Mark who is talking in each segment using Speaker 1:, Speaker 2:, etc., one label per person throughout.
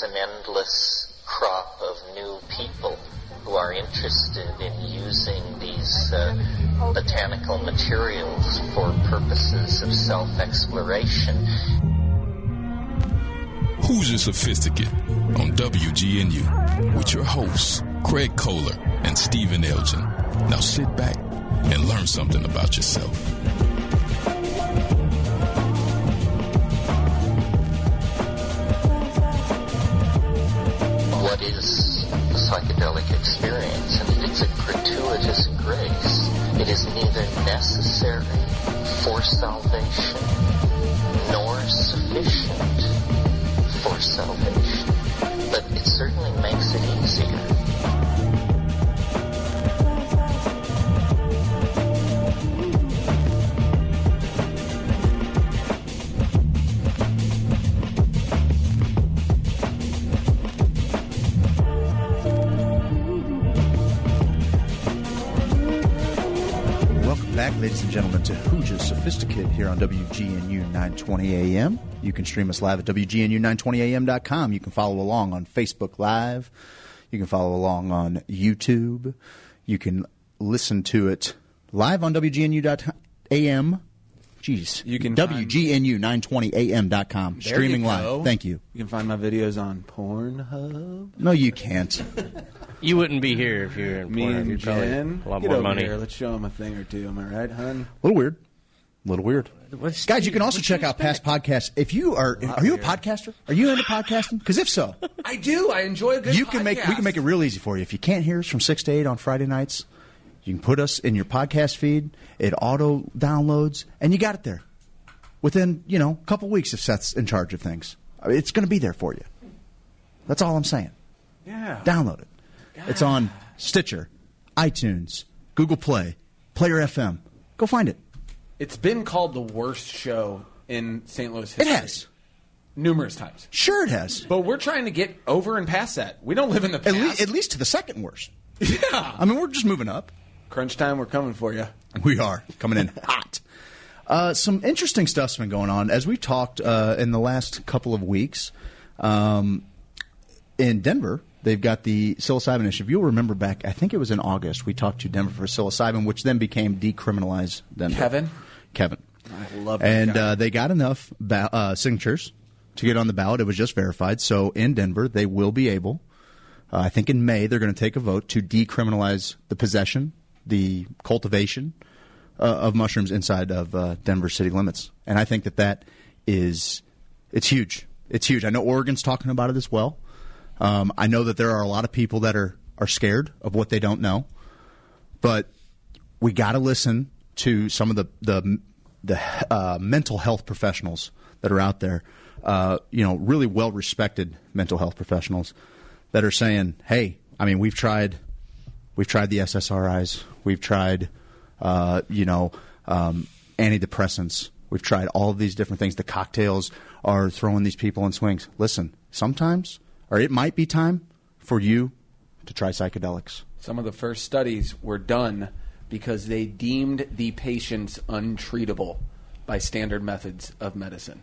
Speaker 1: there's an endless crop of new people who are interested in using these uh, botanical materials for purposes of self-exploration.
Speaker 2: Hoosier Sophisticate on WGNU with your hosts, Craig Kohler and Stephen Elgin. Now sit back and learn something about yourself.
Speaker 1: Psychedelic experience? And it's a gratuitous grace. It is neither necessary for salvation nor sufficient for salvation, but it certainly makes it easier.
Speaker 3: Gentlemen, to Sophisticate here on WGNU 920 AM. You can stream us live at WGNU920AM.com. You can follow along on Facebook Live. You can follow along on YouTube. You can listen to it live on WGNU.am. Jeez.
Speaker 4: You can
Speaker 3: WGNU920AM.com.
Speaker 4: There
Speaker 3: Streaming live. Thank you.
Speaker 4: You can find my videos on Pornhub.
Speaker 3: No, you can't.
Speaker 5: You wouldn't be here if you were in
Speaker 4: Me
Speaker 5: Pornhub.
Speaker 4: and
Speaker 5: You'd probably
Speaker 4: Jen.
Speaker 5: a lot
Speaker 4: Get
Speaker 5: more
Speaker 4: over
Speaker 5: money.
Speaker 4: here. Let's show them a thing or two. Am I right, hun?
Speaker 3: A little weird. A little weird.
Speaker 5: What's-
Speaker 3: Guys, you can also check out past podcasts. If you are, are you a podcaster? Are you into podcasting? Because if so,
Speaker 4: I do. I enjoy a good.
Speaker 3: you can make we can make it real easy for you. If you can't hear us from six to eight on Friday nights, you can put us in your podcast feed. It auto downloads, and you got it there within you know a couple weeks if Seth's in charge of things. I mean, it's going to be there for you. That's all I'm saying.
Speaker 4: Yeah.
Speaker 3: Download it. It's on Stitcher, iTunes, Google Play, Player FM. Go find it.
Speaker 4: It's been called the worst show in St. Louis history.
Speaker 3: It has.
Speaker 4: numerous times.
Speaker 3: Sure, it has.
Speaker 4: But we're trying to get over and past that. We don't live in the
Speaker 3: At,
Speaker 4: past.
Speaker 3: le- at least to the second worst.
Speaker 4: yeah.
Speaker 3: I mean, we're just moving up.
Speaker 4: Crunch time. We're coming for you.
Speaker 3: We are coming in hot. Uh, some interesting stuff's been going on as we've talked uh, in the last couple of weeks. Um, in Denver, they've got the psilocybin issue. If You'll remember back, I think it was in August, we talked to Denver for psilocybin, which then became decriminalized Denver.
Speaker 4: Kevin?
Speaker 3: Kevin.
Speaker 4: I love
Speaker 3: And uh, they got enough ba- uh, signatures to get on the ballot. It was just verified. So in Denver, they will be able, uh, I think in May, they're going to take a vote to decriminalize the possession, the cultivation uh, of mushrooms inside of uh, Denver city limits. And I think that that is, it's huge. It's huge. I know Oregon's talking about it as well. Um, I know that there are a lot of people that are, are scared of what they don't know but we got to listen to some of the the the uh, mental health professionals that are out there. Uh, you know, really well respected mental health professionals that are saying, "Hey, I mean, we've tried, we've tried the SSRIs, we've tried, uh, you know, um, antidepressants, we've tried all of these different things. The cocktails are throwing these people in swings. Listen, sometimes, or it might be time for you to try psychedelics."
Speaker 4: Some of the first studies were done because they deemed the patients untreatable by standard methods of medicine.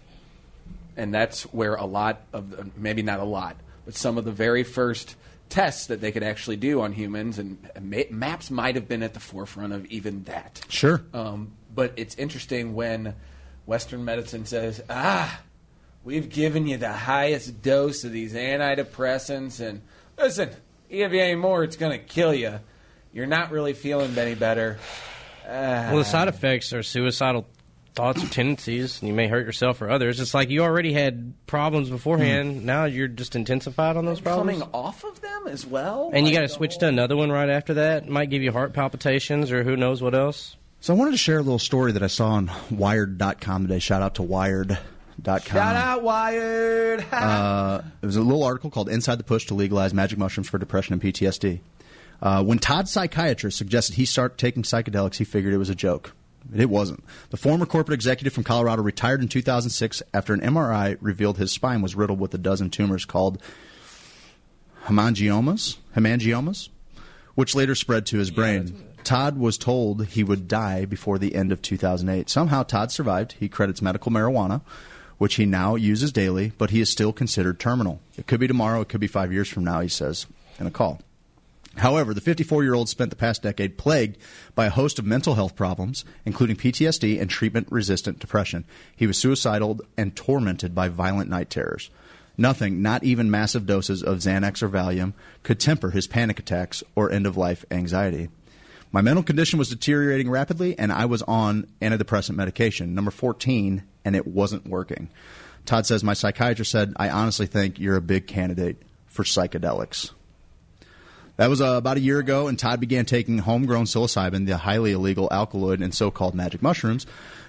Speaker 4: And that's where a lot of, the, maybe not a lot, but some of the very first tests that they could actually do on humans, and ma- MAPS might have been at the forefront of even that.
Speaker 3: Sure.
Speaker 4: Um, but it's interesting when Western medicine says, ah, we've given you the highest dose of these antidepressants, and listen, give you any more, it's going to kill you. You're not really feeling any better.
Speaker 5: Well, the side effects are suicidal thoughts or tendencies, and you may hurt yourself or others. It's like you already had problems beforehand. Now you're just intensified on those problems.
Speaker 4: Coming off of them as well?
Speaker 5: And you got to switch
Speaker 4: whole-
Speaker 5: to another one right after that. Might give you heart palpitations or who knows what else.
Speaker 3: So I wanted to share a little story that I saw on Wired.com today. Shout out to Wired.com.
Speaker 4: Shout out Wired.
Speaker 3: Uh, it was a little article called "Inside the Push to Legalize Magic Mushrooms for Depression and PTSD." Uh, when Todd's psychiatrist suggested he start taking psychedelics, he figured it was a joke. It wasn't. The former corporate executive from Colorado retired in 2006 after an MRI revealed his spine was riddled with a dozen tumors called hemangiomas, hemangiomas, which later spread to his brain. Todd was told he would die before the end of 2008. Somehow Todd survived. He credits medical marijuana which he now uses daily, but he is still considered terminal. It could be tomorrow, it could be five years from now, he says in a call. However, the 54 year old spent the past decade plagued by a host of mental health problems, including PTSD and treatment resistant depression. He was suicidal and tormented by violent night terrors. Nothing, not even massive doses of Xanax or Valium, could temper his panic attacks or end of life anxiety. My mental condition was deteriorating rapidly, and I was on antidepressant medication, number 14, and it wasn't working. Todd says, My psychiatrist said, I honestly think you're a big candidate for psychedelics. That was uh, about a year ago, and Todd began taking homegrown psilocybin, the highly illegal alkaloid in so called magic mushrooms.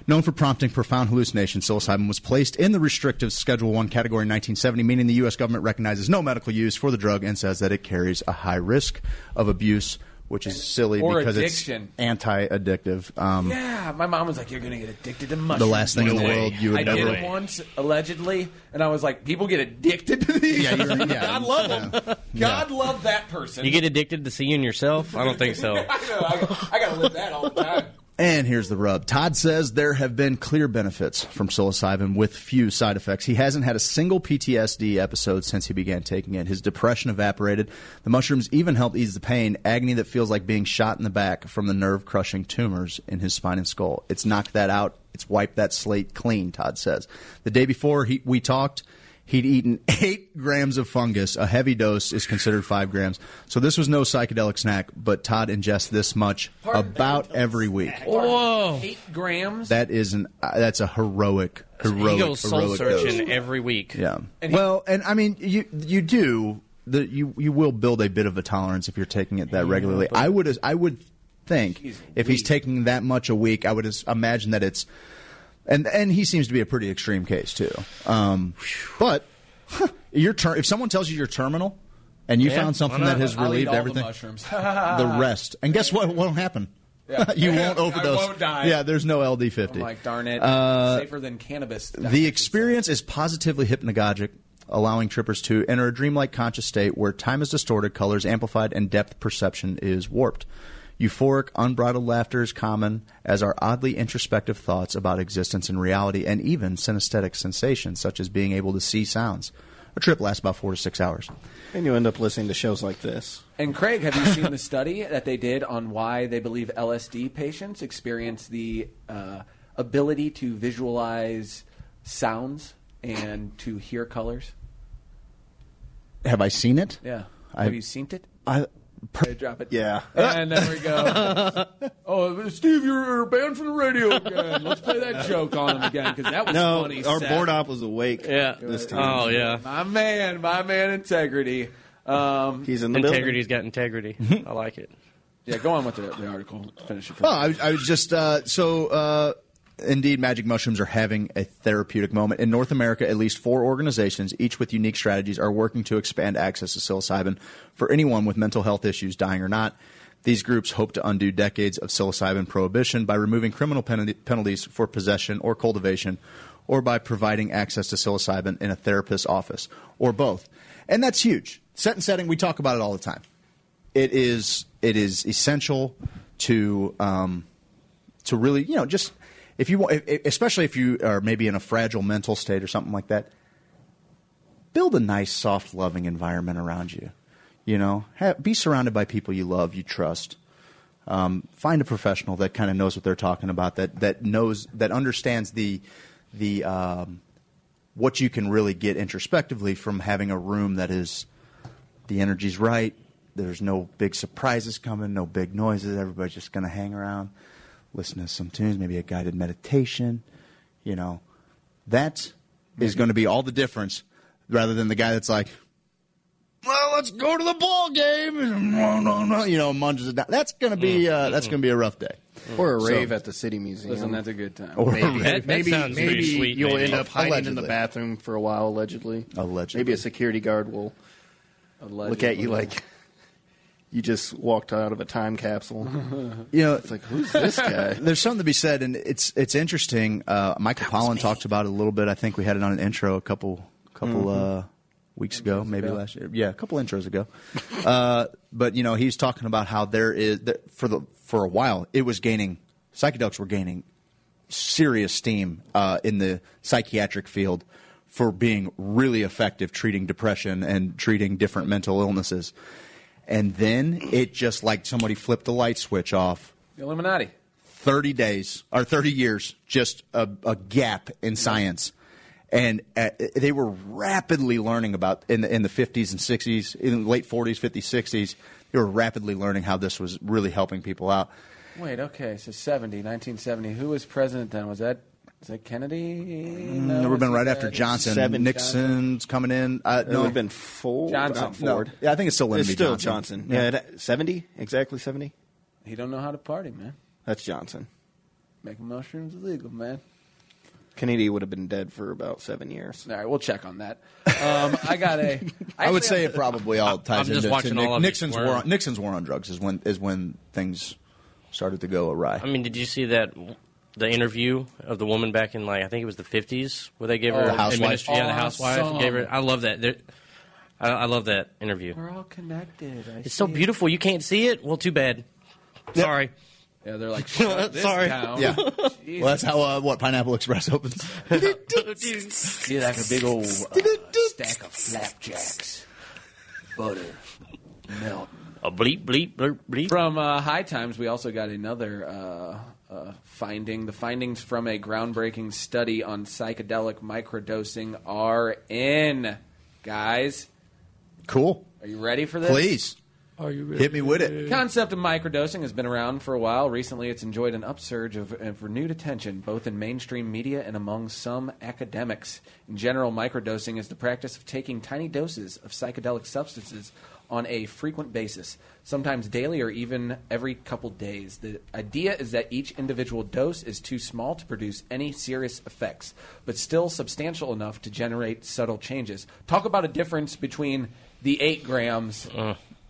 Speaker 3: Known for prompting profound hallucinations, psilocybin was placed in the restrictive Schedule 1 category in 1970, meaning the U.S. government recognizes no medical use for the drug and says that it carries a high risk of abuse which is silly
Speaker 4: Or
Speaker 3: because
Speaker 4: addiction.
Speaker 3: it's anti-addictive. Um,
Speaker 4: Yeah, my mom was like, "You're gonna get addicted to mushrooms."
Speaker 3: The last thing in the
Speaker 5: way.
Speaker 3: world you would ever
Speaker 4: I
Speaker 3: never.
Speaker 4: did it once, allegedly, and I was like, "People get addicted to these."
Speaker 3: Yeah, you're- yeah.
Speaker 4: God love them. God love that person.
Speaker 5: You get addicted to seeing yourself? I don't think so.
Speaker 4: I know. I, I gotta live that all the time.
Speaker 3: And here's the rub. Todd says there have been clear benefits from psilocybin with few side effects. He hasn't had a single PTSD episode since he began taking it. His depression evaporated. The mushrooms even helped ease the pain, agony that feels like being shot in the back from the nerve crushing tumors in his spine and skull. It's knocked that out. It's wiped that slate clean, Todd says. The day before he, we talked, He'd eaten eight grams of fungus. A heavy dose is considered five grams. So this was no psychedelic snack, but Todd ingests this much about every week.
Speaker 5: Whoa.
Speaker 4: Eight grams.
Speaker 3: That is an uh, that's a heroic heroic
Speaker 5: He goes soul
Speaker 3: heroic dose.
Speaker 5: searching every week.
Speaker 3: Yeah.
Speaker 4: And he-
Speaker 3: well, and I mean you you do the you you will build a bit of a tolerance if you're taking it that regularly. I would I would think
Speaker 4: He's
Speaker 3: if he's taking that much a week, I would imagine that it's and and he seems to be a pretty extreme case too. Um, but you're ter- if someone tells you you're terminal and you
Speaker 5: Yeah,
Speaker 3: found something that has relieved
Speaker 4: all the
Speaker 3: everything,
Speaker 4: mushrooms.
Speaker 3: the rest, and guess what? What'll happen?
Speaker 4: Yeah.
Speaker 3: you won't
Speaker 4: I
Speaker 3: overdose.
Speaker 4: won't die.
Speaker 3: Yeah, there's no LD50.
Speaker 4: I'm like, darn it,
Speaker 3: Uh,
Speaker 4: safer than cannabis.
Speaker 3: The experience is positively hypnagogic, allowing trippers to enter a dreamlike conscious state where time is distorted, colors amplified, and depth perception is warped. Euphoric, unbridled laughter is common, as are oddly introspective thoughts about existence and reality, and even synesthetic sensations, such as being able to see sounds. A trip lasts about four to six hours.
Speaker 6: And you end up listening to shows like this.
Speaker 4: And Craig, have you seen the study that they did on why they believe LSD patients experience the uh, ability to visualize sounds and to hear colors?
Speaker 3: Have I seen it?
Speaker 4: Yeah.
Speaker 3: I-
Speaker 4: have you seen it?
Speaker 3: I,
Speaker 4: Okay, drop it.
Speaker 6: Yeah.
Speaker 4: And there we go. oh, Steve, you're banned from the radio again. Let's play that joke on him again because that was
Speaker 6: No,
Speaker 4: funny.
Speaker 6: our
Speaker 4: Seth.
Speaker 6: board op was awake.
Speaker 5: Yeah.
Speaker 6: This time.
Speaker 5: Oh, yeah.
Speaker 4: My man, my man, integrity. Um,
Speaker 6: He's in the
Speaker 5: Integrity's got integrity. I like it.
Speaker 4: yeah, go on with the, the article. Finish it.
Speaker 3: Oh, I, I was just uh, so. Uh, indeed, magic mushrooms are having a therapeutic moment in North America. At least four organizations, each with unique strategies, are working to expand access to psilocybin for anyone with mental health issues, dying or not. These groups hope to undo decades of psilocybin prohibition by removing criminal penalty, penalties for possession or cultivation, or by providing access to psilocybin in a therapist's office, or both. And that's huge. Set and setting, we talk about it all the time it is it is essential to um, to really you know just if you want, especially if you are maybe in a fragile mental state or something like that, build a nice, soft, loving environment around you. You know, have, be surrounded by people you love, you trust. Um, find a professional that kind of knows what they're talking about, that that knows that understands the the um, what you can really get introspectively from having a room that is the energy's right. There's no big surprises coming, no big noises. Everybody's just going to hang around, listen to some tunes, maybe a guided meditation. You know, that is going to be all the difference rather than the guy that's like, well, let's go to the ball game. and no, no, no, You know, munches it down. That's going to be uh, that's going to be a rough day.
Speaker 6: Or a
Speaker 3: So-
Speaker 6: rave at the City Museum.
Speaker 4: Listen, that's a good time.
Speaker 3: Or
Speaker 6: maybe
Speaker 5: That- that
Speaker 6: maybe,
Speaker 5: sounds
Speaker 6: maybe
Speaker 5: sweet,
Speaker 6: you'll
Speaker 5: maybe.
Speaker 6: end up hiding in the bathroom for a while, allegedly.
Speaker 3: Allegedly.
Speaker 6: Maybe a security guard will look at you like you just walked out of a time capsule.
Speaker 3: you know,
Speaker 6: It's like, who's this guy?
Speaker 3: There's something to be said, and it's it's interesting. Uh, Michael Pollan talked about it a little bit. I think we had it on an intro a couple couple uh, weeks ago, maybe
Speaker 4: ago.
Speaker 3: last year. Yeah, a couple intros ago. uh, but you know, he's talking about how there is that for the for a while it was gaining psychedelics were gaining serious steam uh, in the psychiatric field for being really effective treating depression and treating different mental illnesses. And then it just like somebody flipped the light switch off.
Speaker 4: The Illuminati.
Speaker 3: 30 days or 30 years, just a, a gap in science. And uh, they were rapidly learning about in the, in the 50s and 60s, in the late 40s, 50s, 60s. They were rapidly learning how this was really helping people out.
Speaker 4: Wait, okay, so 70, 1970. Who was president then? Was that is that Kennedy? No,
Speaker 3: it would have been right after Johnson.
Speaker 6: Seven-
Speaker 3: Nixon's coming in. Uh,
Speaker 6: It
Speaker 3: no,
Speaker 6: would have been Ford.
Speaker 4: Johnson.
Speaker 6: not Ford.
Speaker 3: No. Yeah, I think it's still Lyndon
Speaker 6: It's still
Speaker 3: Johnson.
Speaker 6: Johnson. Yeah, it- 70? Exactly 70?
Speaker 4: He don't know how to party, man.
Speaker 6: That's Johnson.
Speaker 4: Making mushrooms illegal, man.
Speaker 6: Kennedy would have been dead for about seven years.
Speaker 4: All right, we'll check on that. Um, I got a.
Speaker 3: I would say it probably all ties
Speaker 5: I'm
Speaker 3: into to
Speaker 5: watching
Speaker 3: Nick-
Speaker 5: all of
Speaker 3: Nixon's war. On, Nixon's war on drugs is when is when things started to go awry.
Speaker 5: I mean, did you see that the interview of the woman back in like I think it was the fifties where they gave her
Speaker 4: Oh,
Speaker 3: The housewife.
Speaker 5: administ- Yeah, the housewife
Speaker 4: Awesome.
Speaker 5: gave her. I love that. They're- I, I love that interview.
Speaker 4: We're all connected. I
Speaker 5: It's so
Speaker 4: see it.
Speaker 5: beautiful. You can't see it. Well, too bad. Sorry.
Speaker 4: Yeah, they're like, shut this
Speaker 5: Sorry.
Speaker 4: down.
Speaker 3: Yeah.
Speaker 4: Jesus.
Speaker 3: Well, that's how uh, what Pineapple Express opens.
Speaker 4: Be like a big old uh, stack of flapjacks, butter, milk.
Speaker 5: A bleep bleep bleep bleep.
Speaker 4: From uh, High Times, we also got another uh, finding. The findings from a groundbreaking study on psychedelic microdosing are in. Guys,
Speaker 3: cool.
Speaker 4: are you ready for this?
Speaker 3: Please Are you ready? hit me with it.
Speaker 4: concept of microdosing has been around for a while. Recently, it's enjoyed an upsurge of, of renewed attention, both in mainstream media and among some academics. In general, microdosing is the practice of taking tiny doses of psychedelic substances on a frequent basis, sometimes daily or even every couple days. The idea is that each individual dose is too small to produce any serious effects, but still substantial enough to generate subtle changes. Talk about a difference between the eight grams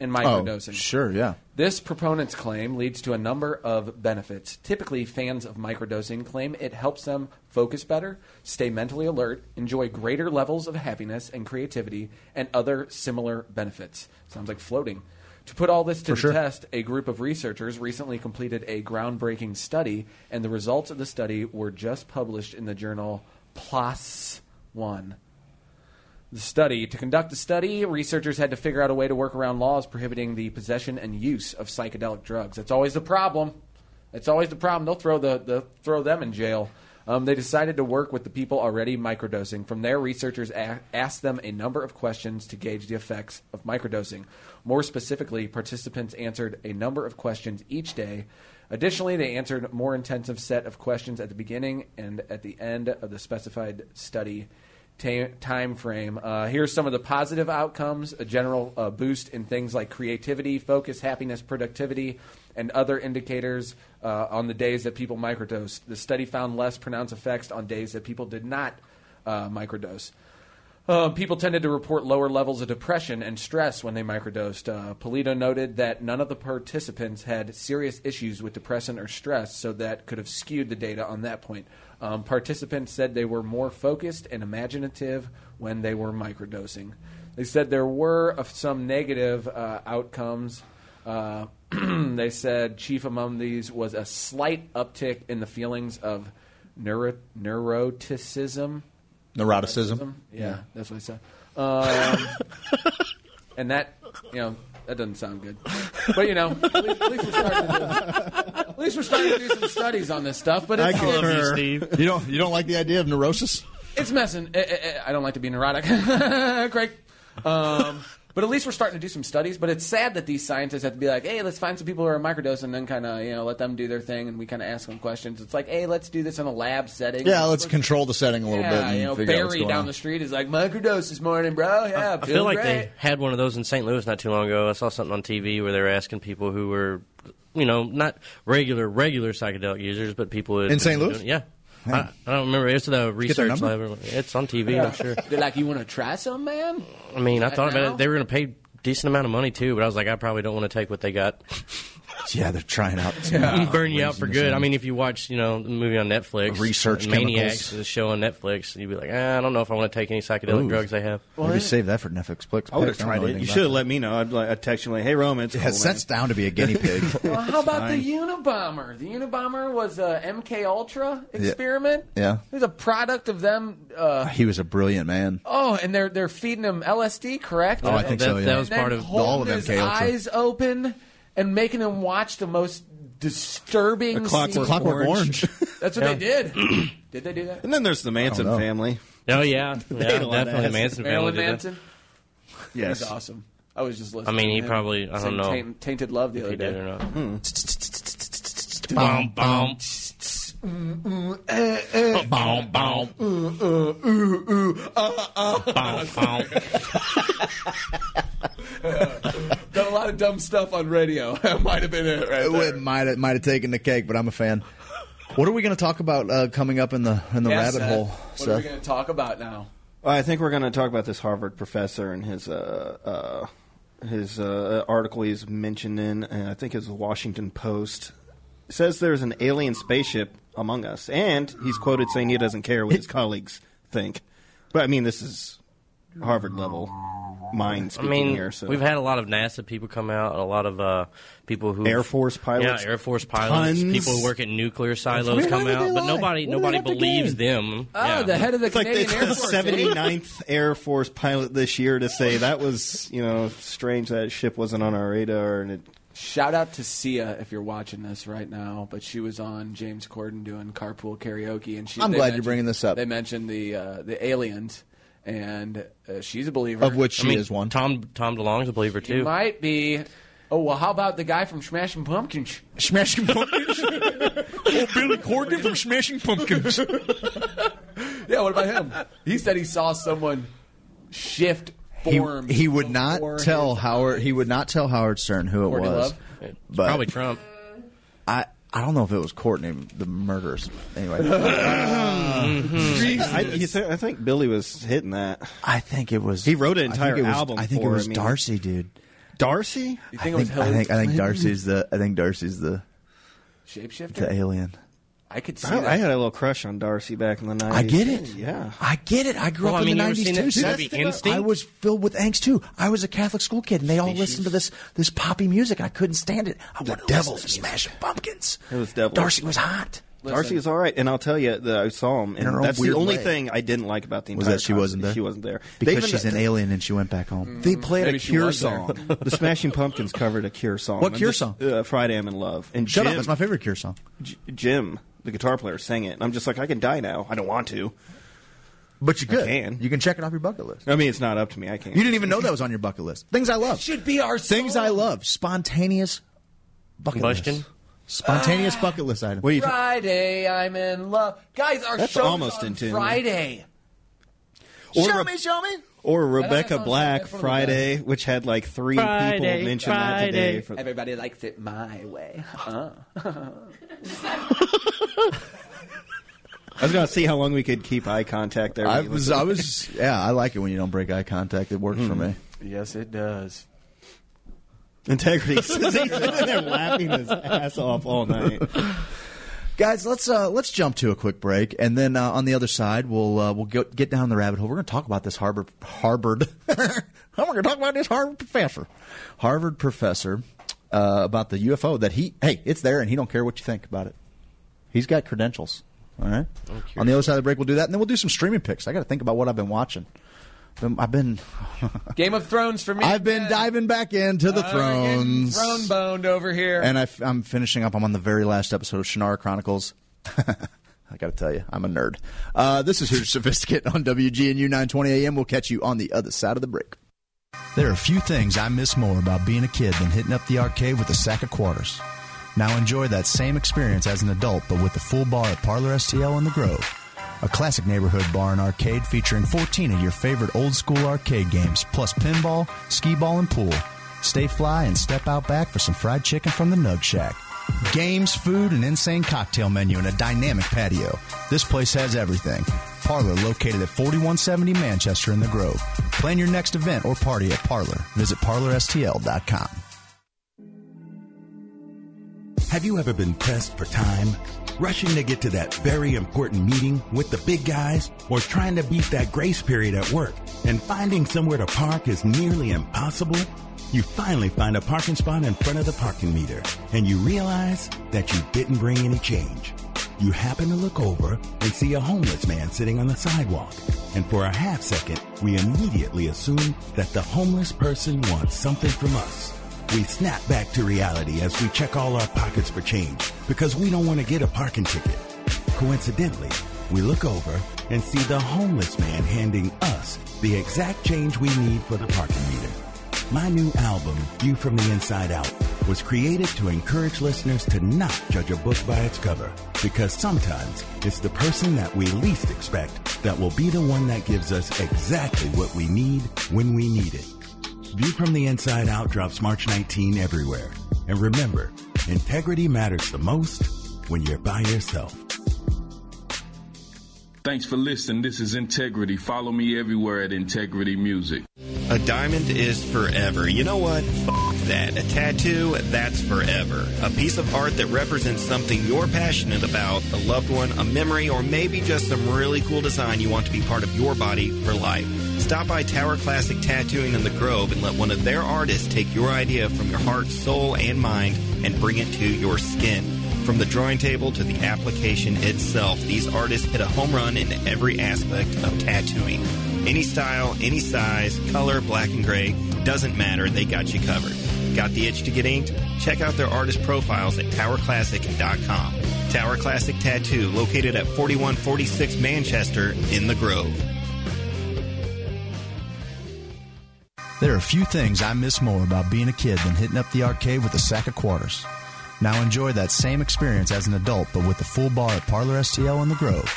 Speaker 4: and
Speaker 3: Oh, sure, yeah.
Speaker 4: This proponent's claim leads to a number of benefits. Typically, fans of microdosing claim it helps them focus better, stay mentally alert, enjoy greater levels of happiness and creativity, and other similar benefits. Sounds like floating. To put all this to
Speaker 3: For
Speaker 4: the
Speaker 3: sure.
Speaker 4: test, a group of researchers recently completed a groundbreaking study, and the results of the study were just published in the journal PLOS One. The study. To conduct the study, researchers had to figure out a way to work around laws prohibiting the possession and use of psychedelic drugs. That's always the problem. That's always the problem. They'll throw the, the throw them in jail. Um, they decided to work with the people already microdosing. From there, researchers a- asked them a number of questions to gauge the effects of microdosing. More specifically, participants answered a number of questions each day. Additionally, they answered a more intensive set of questions at the beginning and at the end of the specified study ta- time frame. Uh, here's some of the positive outcomes: a general uh, boost in things like creativity, focus, happiness, productivity, and other indicators uh, on the days that people microdose. The study found less pronounced effects on days that people did not uh, microdose. Uh, people tended to report lower levels of depression and stress when they microdosed. Uh, Polito noted that none of the participants had serious issues with depression or stress, so that could have skewed the data on that point. Um, participants said they were more focused and imaginative when they were microdosing. They said there were uh, some negative uh, outcomes. Uh, they said chief among these was a slight uptick in the feelings of neuro- neuroticism.
Speaker 3: Neuroticism.
Speaker 4: Yeah, that's what I said. Um, and that, you know, that doesn't sound good. But you know, at least, at least we're starting to do, at least we're starting to do some studies on this stuff. But
Speaker 3: I
Speaker 4: it's,
Speaker 5: love you,
Speaker 3: concur.
Speaker 5: Steve.
Speaker 3: You don't you don't like the idea of neurosis?
Speaker 4: it's messing. I, I, I don't like to be neurotic, Craig. Um, but at least we're starting to do some studies. But it's sad that these scientists have to be like, "Hey, let's find some people who are microdosing, and then kind of you know let them do their thing, and we kind of ask them questions." It's like, "Hey, let's do this in a lab setting."
Speaker 3: Yeah, let's control the setting a little
Speaker 4: yeah,
Speaker 3: bit and
Speaker 4: you know,
Speaker 3: figure out what's
Speaker 4: Barry
Speaker 3: going
Speaker 4: down
Speaker 3: on.
Speaker 4: the street is like microdose this morning, bro. Yeah,
Speaker 5: I feel like
Speaker 4: great.
Speaker 5: they had one of those in St. Louis not too long ago. I saw something on TV where they were asking people who were, you know, not regular regular psychedelic users, but people who had
Speaker 3: In
Speaker 5: been
Speaker 3: St. Louis?
Speaker 5: doing- yeah. I, I don't remember. It's the research
Speaker 3: number?
Speaker 5: lab. It's on TV, I'm sure.
Speaker 4: They're like, you want to try some, man?
Speaker 5: I mean, I thought about it. They were going to pay decent amount of money too, but I was like, I probably don't want to take what they got.
Speaker 3: Yeah, they're trying out.
Speaker 5: burn you out for good. I mean, if you watch, you know, the movie on Netflix,
Speaker 3: Research
Speaker 5: Maniacs,
Speaker 3: chemicals.
Speaker 5: the show on Netflix, you'd be like, eh, I don't know if I want to take any psychedelic
Speaker 3: Ooh.
Speaker 5: drugs they have.
Speaker 3: Maybe save that for Netflix. Picks.
Speaker 6: I would have tried it. You should have let me know. I'd, like, I'd text you like, "Hey, Roman, it's
Speaker 3: It
Speaker 6: cool,
Speaker 3: sets
Speaker 6: man.
Speaker 3: down to be a guinea pig.
Speaker 4: Well, how about
Speaker 6: Fine.
Speaker 4: the Unabomber? The Unabomber was a MK Ultra experiment.
Speaker 3: Yeah.
Speaker 4: it was a product of them. Uh,
Speaker 3: he was a brilliant man.
Speaker 4: oh, and they're they're feeding him LSD, correct?
Speaker 3: Oh, I think
Speaker 5: that,
Speaker 3: so, yeah.
Speaker 5: That was part of
Speaker 3: all of
Speaker 4: his
Speaker 3: MK Ultra.
Speaker 4: eyes open and making them watch the most disturbing.
Speaker 6: A Clockwork
Speaker 4: scene.
Speaker 3: Clockwork Orange.
Speaker 4: That's what they did. did they do that?
Speaker 6: And then there's the Manson family.
Speaker 5: Oh yeah, yeah,
Speaker 6: ate a lot of
Speaker 5: definitely.
Speaker 6: acid.
Speaker 5: Manson family
Speaker 4: Marilyn
Speaker 5: did that.
Speaker 4: Manson.
Speaker 6: Yes.
Speaker 4: was awesome. I was just listening.
Speaker 5: I mean, he
Speaker 4: him
Speaker 5: probably- I don't know.
Speaker 4: Taint- Tainted Love the other day.
Speaker 5: or not.
Speaker 3: Hmm.
Speaker 5: Boom, boom.
Speaker 4: Done a lot of dumb stuff on radio. that might have been it right there.
Speaker 3: It might have, might have taken the cake, but I'm a fan. What are we going to talk about uh, coming up in the in the
Speaker 4: Yeah,
Speaker 3: rabbit
Speaker 4: Seth,
Speaker 3: hole?
Speaker 4: What are we
Speaker 3: Seth?
Speaker 4: going to talk about now?
Speaker 6: I think we're going to talk about this Harvard professor and his uh, uh, his uh, article he's mentioned in, and I think it's the Washington Post. It says there's an alien spaceship among us, and he's quoted saying he doesn't care what his colleagues think. But I mean, this is Harvard level mind
Speaker 5: I
Speaker 6: speaking
Speaker 5: mean,
Speaker 6: here. So
Speaker 5: we've had a lot of NASA people come out, a lot of uh, people who
Speaker 6: Air Force pilots,
Speaker 5: yeah, Air Force pilots,
Speaker 6: tons.
Speaker 5: people who work at nuclear silos
Speaker 3: Why
Speaker 5: come
Speaker 3: would
Speaker 5: out,
Speaker 3: they
Speaker 5: but
Speaker 3: lie?
Speaker 5: nobody
Speaker 3: What do they
Speaker 5: nobody
Speaker 3: have to
Speaker 5: believes
Speaker 3: gain?
Speaker 5: them.
Speaker 4: Oh,
Speaker 5: yeah.
Speaker 4: the head of the
Speaker 6: It's like
Speaker 4: Canadian
Speaker 6: the
Speaker 4: Air Force. eh?
Speaker 6: 79th Air Force pilot this year to say that was, you know, strange that ship wasn't on our radar and it
Speaker 4: Shout out to Sia if you're watching this right now. But she was on James Corden doing carpool karaoke, and she.
Speaker 3: I'm glad you're bringing this up.
Speaker 4: They mentioned the uh, the aliens, and uh, she's a believer.
Speaker 3: Of which
Speaker 5: I
Speaker 3: she
Speaker 5: mean,
Speaker 3: is one.
Speaker 5: Tom Tom DeLonge's a believer
Speaker 4: He
Speaker 5: too.
Speaker 4: might be. Oh well, how about the guy from Smashing Pumpkins?
Speaker 3: Smashing Pumpkins. oh, Billy Corgan from Smashing Pumpkins.
Speaker 4: Yeah, what about him? he said he saw someone shift
Speaker 3: He,
Speaker 4: forms.
Speaker 3: he would not tell Howard.
Speaker 4: eyes.
Speaker 3: He would not tell Howard Stern who it
Speaker 4: Courtney
Speaker 3: was.
Speaker 4: Love?
Speaker 3: But
Speaker 5: Probably Trump.
Speaker 3: I. I don't know if it was Courtney, the murderers. Anyway,
Speaker 6: I, you thi- I think Billy was hitting that.
Speaker 3: I think it was.
Speaker 6: He wrote an
Speaker 3: I think
Speaker 6: entire
Speaker 3: it was,
Speaker 6: album
Speaker 3: I think
Speaker 6: for
Speaker 3: it was
Speaker 6: him, I mean-
Speaker 3: Darcy, dude.
Speaker 6: Darcy?
Speaker 4: You
Speaker 3: I
Speaker 4: think it was
Speaker 3: think, I
Speaker 4: Hillary
Speaker 3: think I think Darcy's the. I think Darcy's the
Speaker 4: shapeshifter?
Speaker 3: the alien.
Speaker 4: I could see
Speaker 6: I,
Speaker 4: that.
Speaker 6: I had a little crush on Darcy back in the 90s.
Speaker 3: I get it.
Speaker 6: Yeah.
Speaker 3: I get it. I grew
Speaker 5: Well,
Speaker 3: up
Speaker 5: I mean,
Speaker 3: in the
Speaker 5: you ever
Speaker 3: nineties
Speaker 5: seen
Speaker 3: too.
Speaker 5: that
Speaker 3: See,
Speaker 5: movie
Speaker 3: that's the-
Speaker 5: Instinct?
Speaker 3: I was filled with angst too. I was a Catholic school kid, and they all listened to this this poppy music. I couldn't stand it. I wanted to listen to Smashing Pumpkins.
Speaker 6: It was devilish.
Speaker 3: Darcy was hot.
Speaker 6: Darcy is all right, and I'll tell you that I saw him,
Speaker 3: In her
Speaker 6: and
Speaker 3: own
Speaker 6: that's the
Speaker 3: weird
Speaker 6: only
Speaker 3: way.
Speaker 6: thing I didn't like about the
Speaker 3: Was that she
Speaker 6: concert.
Speaker 3: wasn't there?
Speaker 6: She wasn't there
Speaker 3: Because
Speaker 6: even-
Speaker 3: she's an alien and she went back home. They played
Speaker 4: Maybe
Speaker 3: a
Speaker 4: she
Speaker 3: Cure
Speaker 4: was there.
Speaker 3: song.
Speaker 6: the Smashing Pumpkins covered a Cure song.
Speaker 3: What
Speaker 6: I'm
Speaker 3: Cure
Speaker 6: just-
Speaker 3: song?
Speaker 6: Uh, Friday I'm in Love. And
Speaker 3: Shut
Speaker 6: Jim,
Speaker 3: up! That's my favorite Cure song.
Speaker 6: J- Jim, the guitar player, sang it, and I'm just like, I can die now. I don't want to.
Speaker 3: But you could.
Speaker 6: can.
Speaker 3: You can check it off your bucket list.
Speaker 6: I mean, it's not up to me. I can't.
Speaker 3: You didn't even know that was on your bucket list. Things I love.
Speaker 4: should be our
Speaker 3: Things. I love. Spontaneous bucket
Speaker 5: Question?
Speaker 3: list. Spontaneous bucket list item.
Speaker 6: What are you ta-
Speaker 4: Friday, I'm in love. Guys, our
Speaker 6: That's
Speaker 4: show's
Speaker 6: almost
Speaker 4: on
Speaker 6: in tune.
Speaker 4: Friday.
Speaker 6: or,
Speaker 3: show
Speaker 6: Re-
Speaker 3: me, show me.
Speaker 6: or Rebecca
Speaker 4: on-
Speaker 6: Black
Speaker 4: that's one of the
Speaker 6: Friday, which had like three
Speaker 5: Friday,
Speaker 6: people mention that
Speaker 5: Friday.
Speaker 6: today. For,
Speaker 4: Everybody likes it my way. Uh.
Speaker 6: I was going to see how long we could keep eye contact there.
Speaker 3: I was, I was, yeah, I like it when you don't break eye contact. It works for me.
Speaker 4: Yes, it does.
Speaker 6: Integrity. He's sitting there laughing his ass off all night.
Speaker 3: Guys, let's uh, let's jump to a quick break, and then uh, on the other side, we'll uh, we'll get, get down the rabbit hole. We're going to talk about this Harvard Harvard. We're going to talk about this Harvard professor, Harvard professor, uh, about the UFO that he hey, it's there, and he don't care what you think about it. He's got credentials. All right. On the other side of the break, we'll do that, and then we'll do some streaming picks. I got to think about what I've been watching. I've been
Speaker 4: Game of Thrones for me.
Speaker 3: I've been diving back into the
Speaker 4: Uh,
Speaker 3: thrones.
Speaker 4: Throne boned over here.
Speaker 3: And I, am finishing up. I'm on the very last episode of Shannara Chronicles. I got to tell you, I'm a nerd. Uh, this is Hoosier Sophisticate on WGNU 920 AM. We'll catch you on the other side of the break.
Speaker 7: There are a few things I miss more about being a kid than hitting up the arcade with a sack of quarters. Now enjoy that same experience as an adult, but with the full bar at Parlor STL in the Grove. A classic neighborhood bar and arcade featuring 14 of your favorite old school arcade games, plus pinball, skee ball, and pool. Stay fly and step out back for some fried chicken from the Nug Shack. Games, food, an insane cocktail menu, and a dynamic patio. This place has everything. Parlor located at 4170 Manchester in the Grove. Plan your next event or party at Parlor. Visit parlorstl.com.
Speaker 8: Have you ever been pressed for time? Rushing to get to that very important meeting with the big guys or trying to beat that grace period at work and finding somewhere to park is nearly impossible? You finally find a parking spot in front of the parking meter and you realize that you didn't bring any change. You happen to look over and see a homeless man sitting on the sidewalk. And for a half second, we immediately assume that the homeless person wants something from us. We snap back to reality as we check all our pockets for change because we don't want to get a parking ticket. Coincidentally, we look over and see the homeless man handing us the exact change we need for the parking meter. My new album, View from the Inside Out, was created to encourage listeners to not judge a book by its cover because sometimes it's the person that we least expect that will be the one that gives us exactly what we need when we need it. View from the Inside Out drops March 19 everywhere. And remember, integrity matters the most when you're by yourself.
Speaker 9: Thanks for listening. This is Integrity. Follow me everywhere at Integrity Music.
Speaker 10: A diamond is forever. You know what? F- that. A tattoo, that's forever. A piece of art that represents something you're passionate about, a loved one, a memory, or maybe just some really cool design you want to be part of your body for life. Stop by Tower Classic Tattooing in the Grove and let one of their artists take your idea from your heart, soul, and mind and bring it to your skin. From the drawing table to the application itself, these artists hit a home run in every aspect of tattooing. Any style, any size, color, black and gray, doesn't matter, they got you covered. Got the itch to get inked? Check out their artist profiles at towerclassic.com. Tower Classic Tattoo, located at 4146 Manchester in the Grove.
Speaker 3: There are few things I miss more about being a kid than hitting up the arcade with a sack of quarters. Now enjoy that same experience as an adult, but with the full bar at Parlor STL in the Grove.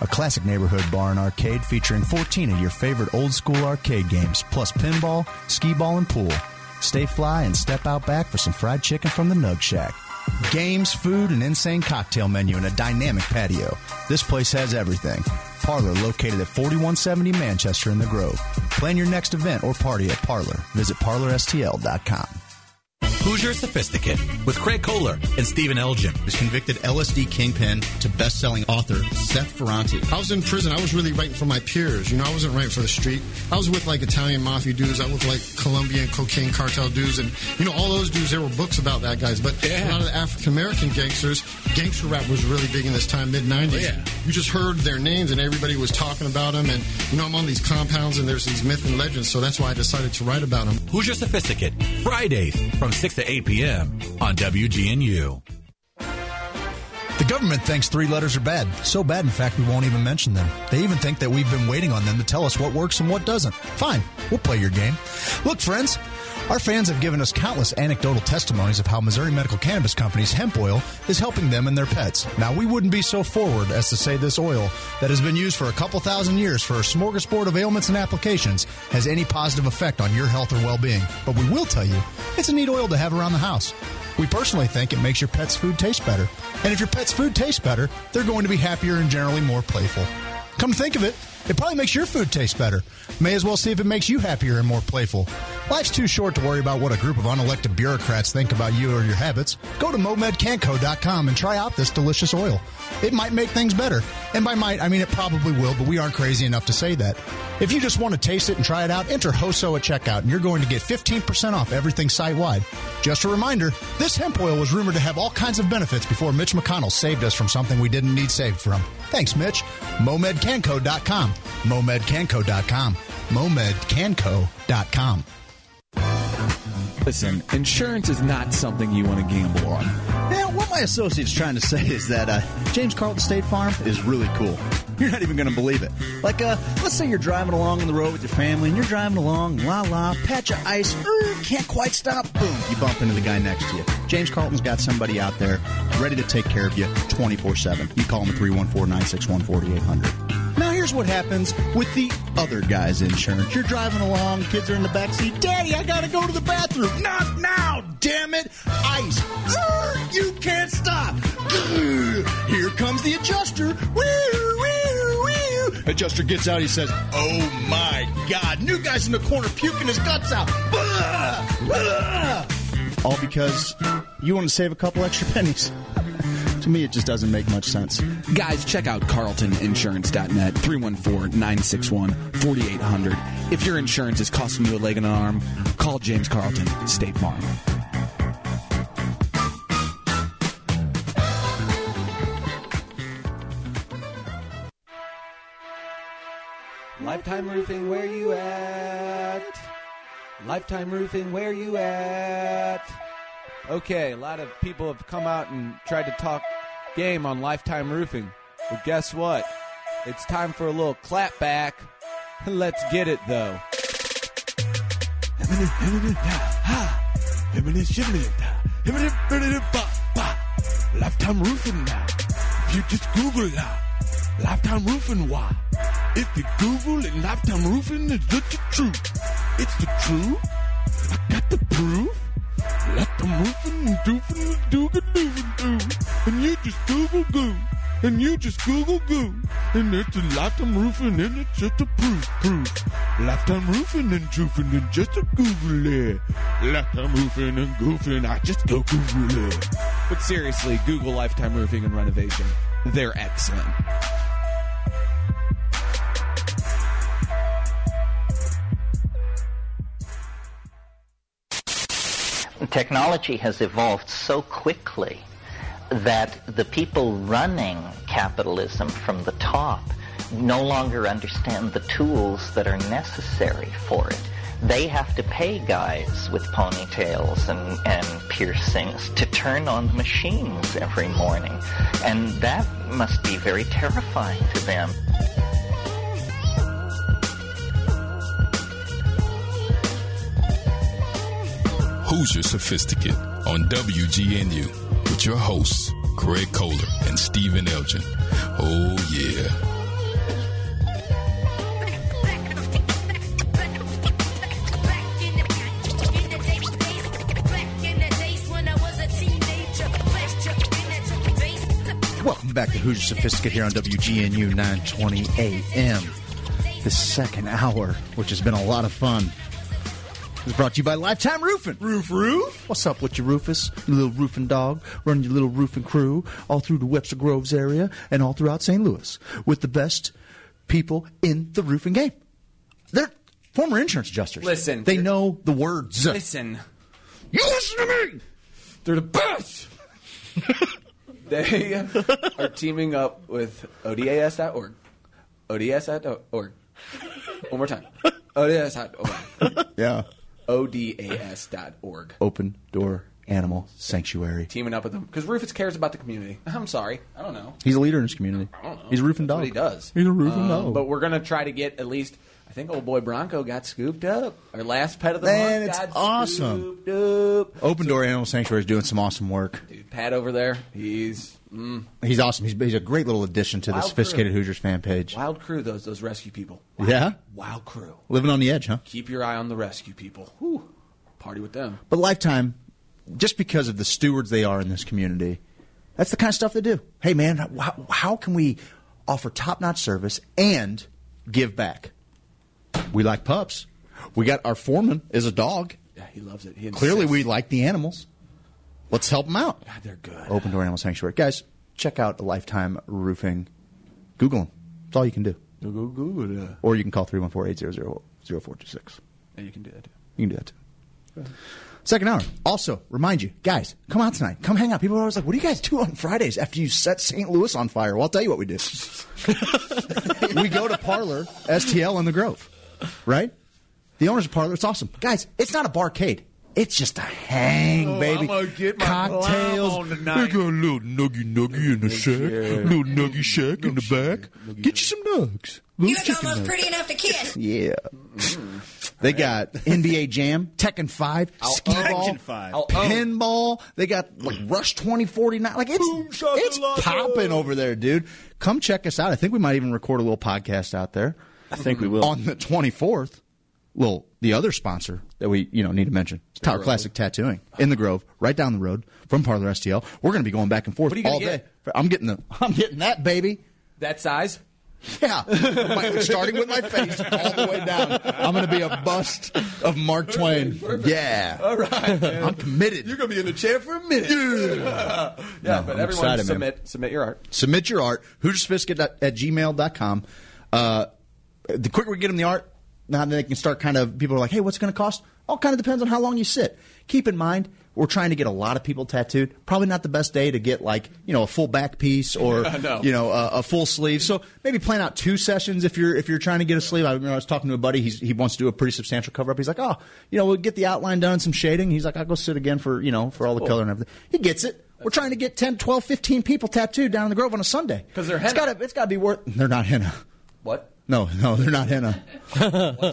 Speaker 3: A classic neighborhood bar and arcade featuring 14 of your favorite old school arcade games, plus pinball, skee ball, and pool. Stay fly and step out back for some fried chicken from the Nug Shack. Games, food, an insane cocktail menu, and a dynamic patio. This place has everything. Parlor located at 4170 Manchester in the Grove. Plan your next event or party at Parlor. Visit parlorstl.com.
Speaker 11: Hoosier Sophisticate with Craig Kohler and Stephen Elgin.
Speaker 12: Is convicted LSD kingpin to best-selling author Seth Ferranti.
Speaker 13: I was in prison. I was really writing for my peers. You know, I wasn't writing for the street. I was with like Italian mafia dudes. I was like Colombian cocaine cartel dudes, and you know, all those dudes. There were books about that, guys. But yeah. a lot of the African American gangsters, gangster rap was really big in this time, mid '90s. Oh, yeah. You just heard their names, and everybody was talking about them. And you know, I'm on these compounds, and there's these myths and legends. So that's why I decided to write about them.
Speaker 11: Hoosier Sophisticate Fridays from six to 8 p.m. on WGNU.
Speaker 3: The government thinks three letters are bad. So bad, in fact, we won't even mention them. They even think that we've been waiting on them to tell us what works and what doesn't. Fine, we'll play your game. Look, friends, our fans have given us countless anecdotal testimonies of how Missouri Medical Cannabis Company's hemp oil is helping them and their pets. Now, we wouldn't be so forward as to say this oil that has been used for a couple thousand years for a smorgasbord of ailments and applications has any positive effect on your health or well being. But we will tell you it's a neat oil to have around the house. We personally think it makes your pet's food taste better. And if your pet's food tastes better, they're going to be happier and generally more playful. Come think of it, it probably makes your food taste better. May as well see if it makes you happier and more playful. Life's too short to worry about what a group of unelected bureaucrats think about you or your habits. Go to momedcanco.com and try out this delicious oil. It might make things better. And by might, I mean it probably will, but we aren't crazy enough to say that. If you just want to taste it and try it out, enter HOSO at checkout and you're going to get 15% off everything site wide. Just a reminder, this hemp oil was rumored to have all kinds of benefits before Mitch McConnell saved us from something we didn't need saved from. Thanks, Mitch. MomedCanco.com. MomedCanco.com. MomedCanco.com.
Speaker 4: Listen, insurance is not something you want to gamble on.
Speaker 12: Yeah, what my associate's trying to say is that uh, James Carlton State Farm is really cool. You're not even going to believe it. Like, uh, let's say you're driving along on the road with your family, and you're driving along, la la, patch of ice, er, can't quite stop, boom, you bump into the guy next to you. James Carlton's got somebody out there ready to take care of you 24 7. You call him at 314 961 4800. Here's what happens with the other guy's insurance. You're driving along, kids are in the back seat. Daddy, I gotta go to the bathroom. Not now, damn it! Ice. You can't stop. Here comes the adjuster. Adjuster gets out. He says, "Oh my God! New guy's in the corner puking his guts out." All because
Speaker 3: you want to save a couple extra pennies. To me, it just doesn't make much sense.
Speaker 14: Guys, check out carltoninsurance.net 314-961-4800. If your insurance is costing you a leg and an arm, call James Carlton, State Farm.
Speaker 15: Lifetime Roofing, where you at? Lifetime Roofing, where you at? Okay, a lot of people have come out and tried to talk game on Lifetime Roofing. But guess what? It's time for a little clap back. Let's get it though.
Speaker 16: Lifetime roofing now. If you just Google now, uh, lifetime roofing why? If you Google it, lifetime roofing is the truth. It's the truth. I got the proof. Lifetime roofing and doofing and doogin doogin doo. And you just Google goo. And you just Google goo. And it's a lifetime roofing and it's just a proof, proof. Lifetime roofing and joofing and just a Google it. Lifetime roofing and goofing, I just go Google it.
Speaker 15: But seriously, Google Lifetime Roofing and Renovation. They're excellent.
Speaker 1: Technology has evolved so quickly that the people running capitalism from the top no longer understand the tools that are necessary for it. They have to pay guys with ponytails and, and piercings to turn on the machines every morning. And that must be very terrifying to them.
Speaker 2: Your Sophisticate on WGNU with your hosts, Craig Kohler and Stephen Elgin. Oh, yeah.
Speaker 3: Welcome back to Your Sophisticate here on WGNU 920 AM. The second hour, which has been a lot of fun, is brought to you by Lifetime Roofing. Roof, roof. What's up with your Rufus? your little roofing dog, running your little roofing crew all through the Webster Groves area and all throughout St. Louis with the best people in the roofing game. They're former insurance adjusters.
Speaker 4: Listen.
Speaker 3: They know the words.
Speaker 4: Listen.
Speaker 3: You listen to me!
Speaker 4: They're the best! they are teaming up with ODAS.org. ODS.org. One more time. ODS.org.
Speaker 3: Yeah.
Speaker 4: ODAS.org.
Speaker 3: Open Door Animal Sanctuary.
Speaker 4: Teaming up with them. Because Rufus cares about the community. I'm sorry. I don't know.
Speaker 3: He's a leader in his community.
Speaker 4: I don't know.
Speaker 3: He's a roofing
Speaker 4: That's
Speaker 3: dog.
Speaker 4: what he does.
Speaker 3: He's a roofing
Speaker 4: Um,
Speaker 3: dog.
Speaker 4: But we're going to try to get at least. I think old boy Bronco got scooped up. Our last pet of the
Speaker 3: Man,
Speaker 4: month
Speaker 3: it's
Speaker 4: got
Speaker 3: awesome.
Speaker 4: scooped up.
Speaker 3: Open Door Animal Sanctuary is doing some awesome work.
Speaker 4: Dude, Pat over there, he's mm,
Speaker 3: He's awesome. He's, he's a great little addition to the
Speaker 4: Wild
Speaker 3: Sophisticated
Speaker 4: crew.
Speaker 3: Hoosiers fan page.
Speaker 4: wild crew. Those those rescue people.
Speaker 3: Yeah?
Speaker 4: Wild crew.
Speaker 3: Living on the edge, huh?
Speaker 4: Keep your eye on the rescue people. Whew. Party with them.
Speaker 3: But Lifetime, just because of the stewards they are in this community, that's the kind of stuff they do. Hey, man, how, how can we offer top notch service and give back? We like pups. We got our foreman is a dog.
Speaker 4: Yeah, he loves it. He
Speaker 3: Clearly, we like the animals. Let's help them out.
Speaker 4: God, they're good.
Speaker 3: Open Door Animal Sanctuary. Guys, check out Lifetime Roofing. Google them. That's all you can do.
Speaker 4: Go go Google it.
Speaker 3: Or you can call 314-800-0426.
Speaker 4: Yeah, you can do that too.
Speaker 3: You can do that too. Second hour. Also, remind you, guys, come out tonight. Come hang out. People are always like, what do you guys do on Fridays after you set St. Louis on fire? Well, I'll tell you what we do. we go to Parlor STL in the Grove, right? The owner's Parlor. It's awesome. Guys, it's not a barcade. It's just a hang,
Speaker 16: Oh,
Speaker 3: baby.
Speaker 16: I'm gonna get my
Speaker 3: Cocktails.
Speaker 16: clown.
Speaker 3: They got a little nuggy nuggy in the shack. Little nuggy shack in the back. Get you some nugs. Little
Speaker 17: You look almost
Speaker 3: nugs.
Speaker 17: pretty enough to kiss.
Speaker 3: Yeah. They got NBA Jam, Tekken 5, skee ball,
Speaker 6: Tekken 5.
Speaker 3: pinball. They got like Rush 2049. Like it's it's popping over there, dude. Come check us out. I think we might even record a little podcast out there.
Speaker 6: I think we will.
Speaker 3: On the 24th. Well, the other sponsor that we, you know, need to mention. It's Tower Classic Tattooing in the Grove, right down the road from Parlor STL. We're going to be going back and forth all day.
Speaker 4: get?
Speaker 3: I'm getting the I'm getting that baby.
Speaker 4: That size?
Speaker 3: Yeah, My- starting with my face all the way down. I'm going to be a bust of Mark Twain. Yeah,
Speaker 4: All right, man.
Speaker 3: I'm committed.
Speaker 4: You're going to be in the chair for a minute. Yeah,
Speaker 3: No,
Speaker 4: but
Speaker 3: I'm
Speaker 4: everyone
Speaker 3: excited, man.
Speaker 4: submit submit your art.
Speaker 3: Submit your art, hoosbiscuit at gmail.com. Uh, the quicker we get them the art, now then they can start kind of, people are like, hey, what's it going to cost? All kind of depends on how long you sit. Keep in mind, we're trying to get a lot of people tattooed. Probably not the best day to get like, you know, a full back piece or,
Speaker 4: no.
Speaker 3: you know, a, a full sleeve. So maybe plan out two sessions if you're, if you're trying to get a sleeve. I, remember I was talking to a buddy. He's, he wants to do a pretty substantial cover up. He's like, oh, you know, we'll get the outline done, some shading. He's like, I'll go sit again for, you know, for all the
Speaker 4: Cool.
Speaker 3: color and everything. He gets it. We're trying to get 10, 12, 15 people tattooed down in the Grove on a Sunday.
Speaker 4: Because they're henna.
Speaker 3: it's got to be worth. They're not henna.
Speaker 4: What?
Speaker 3: No, no, they're not henna.
Speaker 4: no.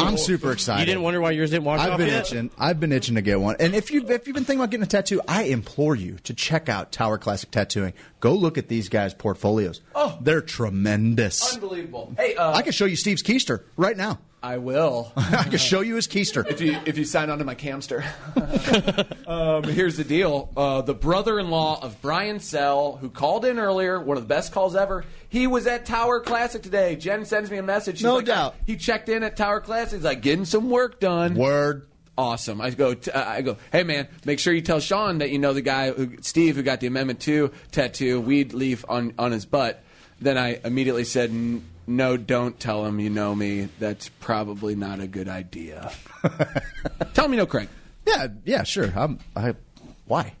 Speaker 3: I'm super excited.
Speaker 5: You didn't wonder why yours didn't wash
Speaker 3: I've
Speaker 5: off
Speaker 3: been
Speaker 5: yet?
Speaker 3: itching. I've been itching to get one. And if you if you've been thinking about getting a tattoo, I implore you to check out Tower Classic Tattooing. Go look at these guys' portfolios.
Speaker 4: Oh.
Speaker 3: they're tremendous.
Speaker 4: Unbelievable. Hey, uh,
Speaker 3: I can show you Steve's keister right now.
Speaker 4: I will.
Speaker 3: I can show you his keister.
Speaker 4: If you if you sign on to my camster. um, here's the deal: uh, the brother-in-law of Brian Sell, who called in earlier, one of the best calls ever. He was at Tower Classic today. Jen sends me a message. She's
Speaker 3: No
Speaker 4: like,
Speaker 3: doubt.
Speaker 4: He checked in at Tower Classic. He's like getting some work done.
Speaker 3: Word.
Speaker 4: Awesome. I go. T- uh, I go. Hey man, make sure you tell Sean that you know the guy, who, Steve, who got the Amendment Two tattoo, weed leaf on on his butt. Then I immediately said, "N- "No, don't tell him you know me. That's probably not a good idea." tell him you know Craig.
Speaker 3: Yeah, yeah, sure. I'm, I why?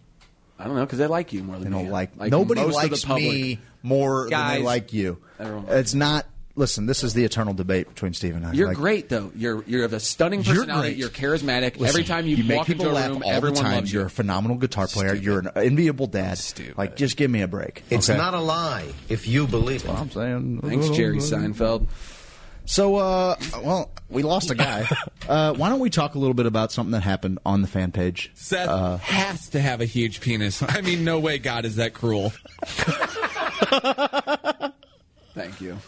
Speaker 4: I don't know because they like you more than
Speaker 3: They don't
Speaker 4: me.
Speaker 3: like,
Speaker 4: Like
Speaker 3: nobody
Speaker 4: most of the
Speaker 3: likes
Speaker 4: public.
Speaker 3: me more than they like you.
Speaker 4: everyone-
Speaker 3: It's not. Listen, this is the eternal debate between Steve and I.
Speaker 4: You're
Speaker 3: Like,
Speaker 4: great though. You're you're of a stunning
Speaker 3: You're
Speaker 4: personality. You're charismatic.
Speaker 3: Listen,
Speaker 4: Every time you,
Speaker 3: make
Speaker 4: walk
Speaker 3: people
Speaker 4: into a
Speaker 3: laugh
Speaker 4: room,
Speaker 3: all
Speaker 4: everyone
Speaker 3: the time.
Speaker 4: loves you.
Speaker 3: You're a phenomenal guitar player. You're an enviable dad. Like, just give me a break.
Speaker 17: It's
Speaker 3: okay?
Speaker 17: not a lie if you believe it.
Speaker 3: I'm saying.
Speaker 4: Thanks, Jerry Seinfeld.
Speaker 3: So, uh, well, we lost a guy. uh, why don't we talk a little bit about something that happened on the fan page?
Speaker 14: Seth
Speaker 3: Uh,
Speaker 14: has to have a huge penis. I mean, no way God is that cruel.
Speaker 4: Thank you.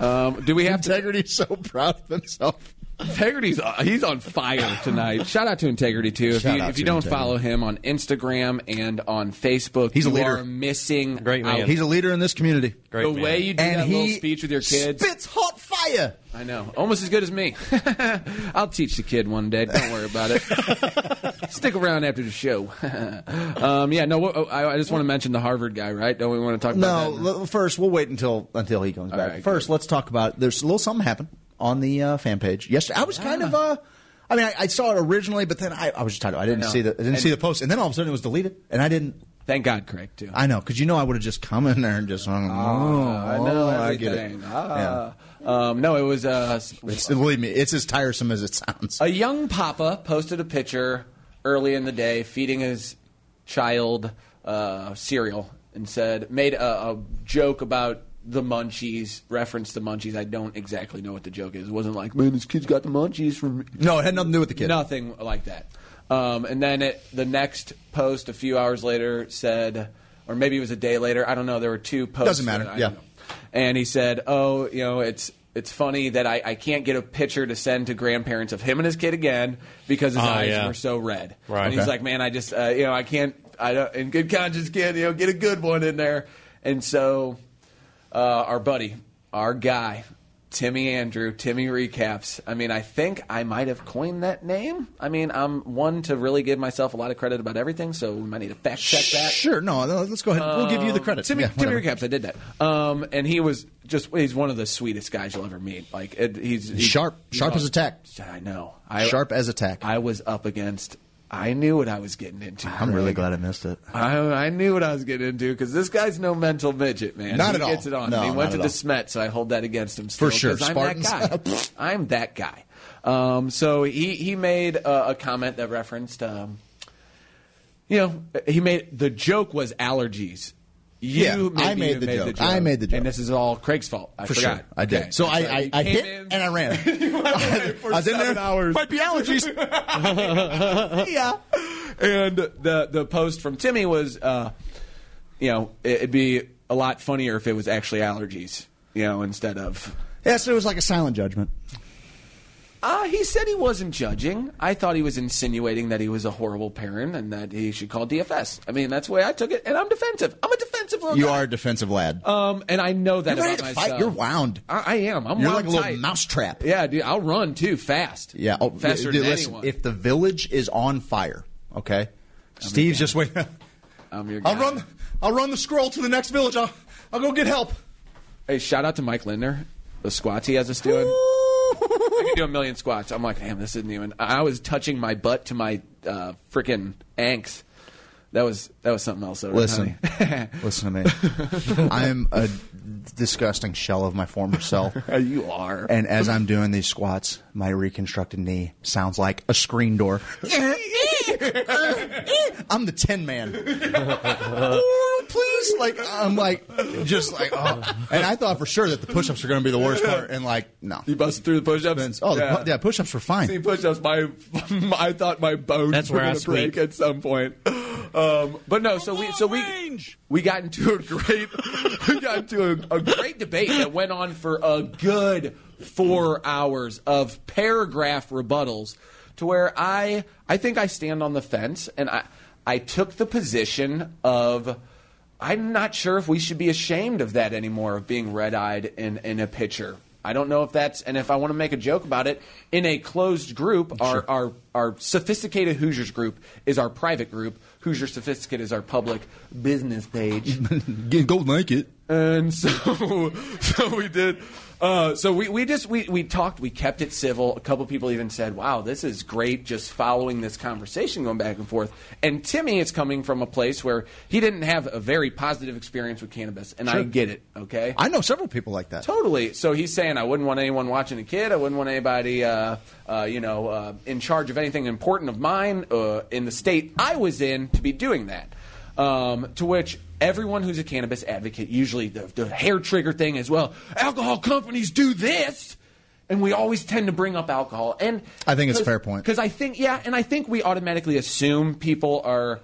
Speaker 4: Um, do we have
Speaker 3: Integrity's so proud of himself.
Speaker 4: Integrity's uh, he's on fire tonight. Shout out to Integrity too. If
Speaker 3: Shout
Speaker 4: you
Speaker 3: out
Speaker 4: if you don't
Speaker 3: Integrity.
Speaker 4: follow him on Instagram and on Facebook,
Speaker 3: He's a
Speaker 4: you
Speaker 3: leader.
Speaker 4: are missing
Speaker 5: Great man.
Speaker 4: out.
Speaker 3: He's a leader in this community.
Speaker 5: Great
Speaker 4: the
Speaker 5: man.
Speaker 4: way you do
Speaker 3: And
Speaker 4: that little speech with your kids.
Speaker 3: Spits hot fire.
Speaker 4: I know, almost as good as me. I'll teach the kid one day. Don't worry about it. Stick around after the show. um, yeah, no, I, I just want to mention the Harvard guy, right? Don't we want to talk
Speaker 3: No,
Speaker 4: about that?
Speaker 3: l- first we'll wait until until he comes
Speaker 4: All
Speaker 3: back.
Speaker 4: right,
Speaker 3: first, let's talk about. There's a little something happened on the uh, fan page yesterday. I was kind of. Uh, I mean, I, I saw it originally, but then I, I was just tired. I didn't
Speaker 4: I
Speaker 3: see the I didn't
Speaker 4: And-
Speaker 3: see the post, and then all of a sudden it was deleted, and I didn't.
Speaker 4: Thank God, Craig, too.
Speaker 3: I know because you know I would have just come in there and just. Oh,
Speaker 4: I know
Speaker 3: I get it.
Speaker 4: Ah. Um, no, it was uh,
Speaker 3: It's, believe me, it's as tiresome as it sounds.
Speaker 4: a young papa posted a picture early in the day feeding his child uh, cereal and said made a, a joke about the munchies, reference the munchies. I don't exactly know what the joke is. It wasn't like, man, this kid's got the munchies from.
Speaker 3: No, it had nothing to do with the kid.
Speaker 4: Nothing like that. Um, and then it, the next post, a few hours later, said, or maybe it was a day later. I don't know. There were two posts.
Speaker 3: Doesn't matter, yeah.
Speaker 4: know. And he said, "Oh, you know, it's it's funny that I, I can't get a picture to send to grandparents of him and his kid again because his
Speaker 5: Oh,
Speaker 4: eyes
Speaker 5: yeah.
Speaker 4: were so red.
Speaker 5: Right.
Speaker 4: And he's
Speaker 5: Okay.
Speaker 4: like, man, I just uh, you know I can't I don't in good conscience can't you know get a good one in there. And so uh, our buddy, our guy, Timmy Andrew, Timmy recaps. I mean, I think I might have coined that name. I mean, I'm one to really give myself a lot of credit about everything, so we might need to fact check that.
Speaker 3: Sure, no, no, let's go ahead. we'll give you the credit.
Speaker 4: Timmy,
Speaker 3: Yeah,
Speaker 4: Timmy
Speaker 3: whatever.
Speaker 4: recaps. I did that, um, and he was just—he's one of the sweetest guys you'll ever meet. Like it, he's, he's
Speaker 3: Sharp,
Speaker 4: he's
Speaker 3: sharp as a tack.
Speaker 4: I know. I,
Speaker 3: Sharp as a tack.
Speaker 4: I was up against. I knew what I was getting into.
Speaker 3: I'm really glad I missed it.
Speaker 4: I, I knew what I was getting into because this guy's no mental midget, man.
Speaker 3: Not
Speaker 4: he
Speaker 3: at all.
Speaker 4: Gets it on.
Speaker 3: No,
Speaker 4: And he went to
Speaker 3: at
Speaker 4: the Smet, so I hold that against him. Still,
Speaker 3: For sure.
Speaker 4: 'cause I'm that guy. I'm that guy. Um, so he he made uh, a comment that referenced, um, you know, he made the joke was allergies. You
Speaker 3: Yeah,
Speaker 4: maybe
Speaker 3: I made the joke. I made the joke.
Speaker 4: and this is all Craig's fault. I
Speaker 3: For
Speaker 4: forgot.
Speaker 3: sure, I did.
Speaker 4: Okay.
Speaker 3: So I, I, I hit
Speaker 4: in-
Speaker 3: and I ran. I was in there.
Speaker 4: hours.
Speaker 3: Might be allergies.
Speaker 4: yeah. And the the post from Timmy was, uh, you know, it'd be a lot funnier if it was actually allergies, you know, instead of.
Speaker 3: yeah, so it was like a silent judgment.
Speaker 4: Uh, he said he wasn't judging. I thought he was insinuating that he was a horrible parent and that he should call DFS. I mean, that's the way I took it, and I'm defensive. I'm a defensive little
Speaker 3: You
Speaker 4: guy.
Speaker 3: are a defensive lad.
Speaker 4: Um, and I know that
Speaker 3: You're ready
Speaker 4: about
Speaker 3: to
Speaker 4: myself.
Speaker 3: fight. You're wound.
Speaker 4: I, I am. I'm
Speaker 3: You're
Speaker 4: wound
Speaker 3: like a little
Speaker 4: tight.
Speaker 3: mousetrap.
Speaker 4: Yeah, dude. I'll run too fast.
Speaker 3: Yeah. Oh,
Speaker 4: faster
Speaker 3: dude,
Speaker 4: than
Speaker 3: listen,
Speaker 4: anyone.
Speaker 3: If the village is on fire, okay, Steve's just waiting.
Speaker 4: I'm your guy.
Speaker 3: I'll run. I'll run the scroll to the next village. I'll, I'll go get help.
Speaker 4: Hey, shout out to Mike Lindner. The squats he has us doing. I can do a million squats. I'm like, damn, this isn't even. I was touching my butt to my uh, freaking anks. That was that was something else. Though,
Speaker 3: Listen,
Speaker 4: honey.
Speaker 3: listen to me. I am a disgusting shell of my former self.
Speaker 4: you are.
Speaker 3: And as I'm doing these squats, my reconstructed knee sounds like a screen door. I'm the Tin Man. oh, please, like I'm like just like oh. And I thought for sure that the push-ups were going to be the worst part, and like no,
Speaker 4: you busted through the push-ups.
Speaker 3: Oh,
Speaker 4: Yeah.
Speaker 3: pu- yeah, push-ups were fine.
Speaker 4: See, push-ups. My, I thought my bones
Speaker 3: That's
Speaker 4: were
Speaker 3: where I
Speaker 4: going to break at some point. Um, but no, so we so we we got into a great we got into a, a great debate that went on for a good four hours of paragraph rebuttals to where I I think I stand on the fence and I I took the position of I'm not sure if we should be ashamed of that anymore of being red-eyed in in a pitcher. I don't know if that's and if I want to make a joke about it in a closed group, our our our sophisticated Hoosiers group is our private group. Hoosier Sophisticated is our public business page.
Speaker 3: Go like it.
Speaker 4: And so, so we did. Uh, so we, we just we, we talked. We kept it civil. A couple people even said, "Wow, this is great." Just following this conversation, going back and forth. And Timmy is coming from a place where he didn't have a very positive experience with cannabis, and I get it. Okay,
Speaker 3: I know several people like that.
Speaker 4: Totally. So he's saying I wouldn't want anyone watching a kid. I wouldn't want anybody, uh, uh, you know, uh, in charge of anything important of mine uh, in the state I was in to be doing that. Um, to which everyone who's a cannabis advocate, usually the, the hair trigger thing as well. Alcohol companies do this. And we always tend to bring up alcohol, and
Speaker 3: I think it's a fair point.
Speaker 4: because I think, yeah, and I think we automatically assume people are.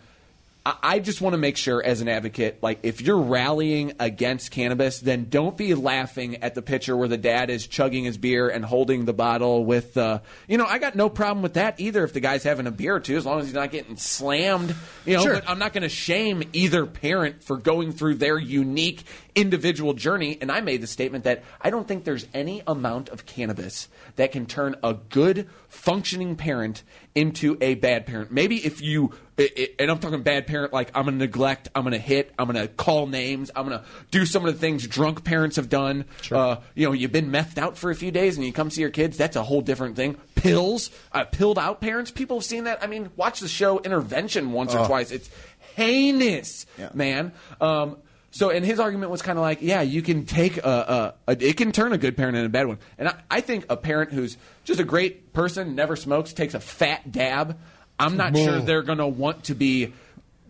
Speaker 4: I just want to make sure, as an advocate, like if you're rallying against cannabis, then don't be laughing at the picture where the dad is chugging his beer and holding the bottle with, uh, you know, I got no problem with that either. If the guy's having a beer or two, as long as he's not getting slammed, you know.
Speaker 3: Sure.
Speaker 4: But I'm not going to shame either parent for going through their unique individual journey. And I made the statement that I don't think there's any amount of cannabis that can turn a good functioning parent into a bad parent. Maybe if you, i- i- and I'm talking bad parent, like I'm going to neglect, I'm going to hit, I'm going to call names, I'm going to do some of the things drunk parents have done. Uh, you know, you've been methed out for a few days and you come see your kids, that's a whole different thing. Pills, uh, pilled out parents, people have seen that. I mean, watch the show Intervention once or twice. It's heinous, man. Um, so, and his argument was kind of like, yeah, you can take a, a, a, it can turn a good parent into a bad one. And I, I think a parent who's just a great person, never smokes, takes a fat dab, I'm not
Speaker 3: Whoa.
Speaker 4: sure they're going to want to be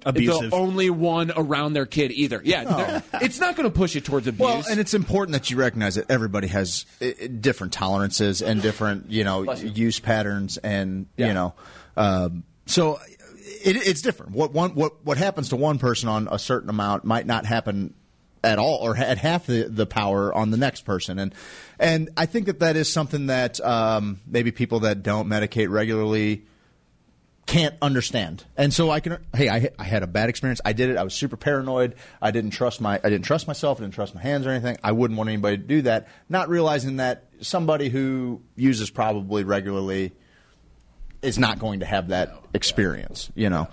Speaker 3: Abusive.
Speaker 4: the only one around their kid either. Yeah, it's not going to push it towards abuse.
Speaker 3: Well, and it's important that you recognize that everybody has uh, uh, different tolerances and different, you know,
Speaker 4: you.
Speaker 3: use patterns, and
Speaker 4: Yeah.
Speaker 3: you know, um, so it, it's different. What one what what happens to one person on a certain amount might not happen at all, or at half the, the power on the next person, and and I think that that is something that um, maybe people that don't medicate regularly can't understand. And so I can hey, I I had a bad experience. I did it. I was super paranoid. I didn't trust my I didn't trust myself, I didn't trust my hands or anything. I wouldn't want anybody to do that, not realizing that somebody who uses probably regularly is not going to have that experience, you know.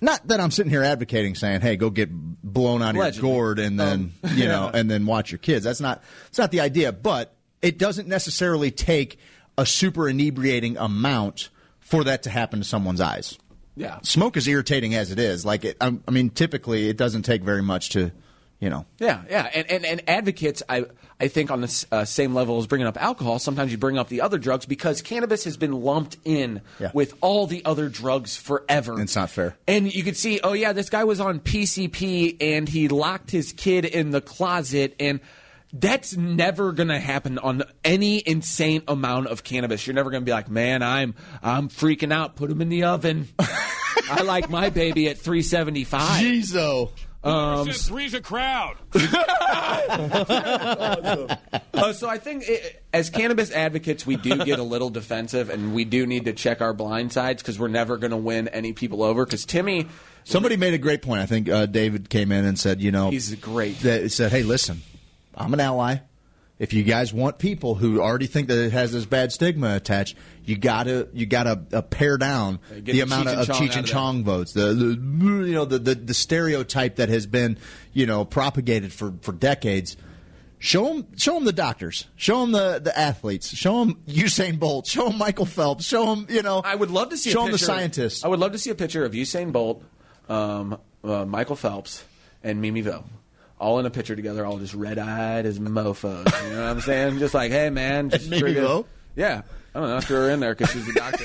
Speaker 3: Not that I'm sitting here advocating saying, "Hey, go get blown out of
Speaker 4: Allegedly.
Speaker 3: your gourd and then,
Speaker 4: Um,
Speaker 3: you know,
Speaker 4: yeah.
Speaker 3: and then watch your kids." That's not that's not the idea, but it doesn't necessarily take a super inebriating amount for that to happen to someone's eyes.
Speaker 4: Yeah.
Speaker 3: Smoke is irritating as it is. Like it, I, I mean, typically it doesn't take very much to, you know.
Speaker 4: Yeah, yeah, and and, and advocates, I I think on the uh, same level as bringing up alcohol, sometimes you bring up the other drugs because cannabis has been lumped in
Speaker 3: Yeah.
Speaker 4: with all the other drugs forever.
Speaker 3: It's not fair.
Speaker 4: And you could see, oh yeah, this guy was on PCP and he locked his kid in the closet and. That's never going to happen on any insane amount of cannabis. You're never going to be like, "Man, I'm I'm freaking out. Put them in the oven." I like my baby at 375.
Speaker 3: Jeez.
Speaker 4: Um,
Speaker 18: three's a crowd.
Speaker 4: Uh, so I think it, as cannabis advocates, we do get a little defensive, and we do need to check our blind sides because we're never going to win any people over. Because Timmy,
Speaker 3: Somebody made a great point. I think uh, David came in and said, you know,
Speaker 4: He's great.
Speaker 3: That said, hey, listen, I'm an ally. If you guys want people who already think that it has this bad stigma attached, you gotta you gotta uh, pare down
Speaker 4: get
Speaker 3: the
Speaker 4: the
Speaker 3: amount of, of Cheech and Chong votes. The, the you know the, the the stereotype that has been you know propagated for for decades. Show them, show them the doctors. Show them the, the athletes. Show them Usain Bolt. Show them Michael Phelps. Show them, you know.
Speaker 4: I would love to see.
Speaker 3: Show
Speaker 4: a
Speaker 3: them the scientists.
Speaker 4: I would love to see a picture of Usain Bolt, um, uh, Michael Phelps, and Mimi Vo, all in a picture together, all just red eyed as mofos. You know what I'm saying? Just like, hey man, just
Speaker 3: Mimi
Speaker 4: drink Yeah, I don't know. Threw her in there because she's a doctor,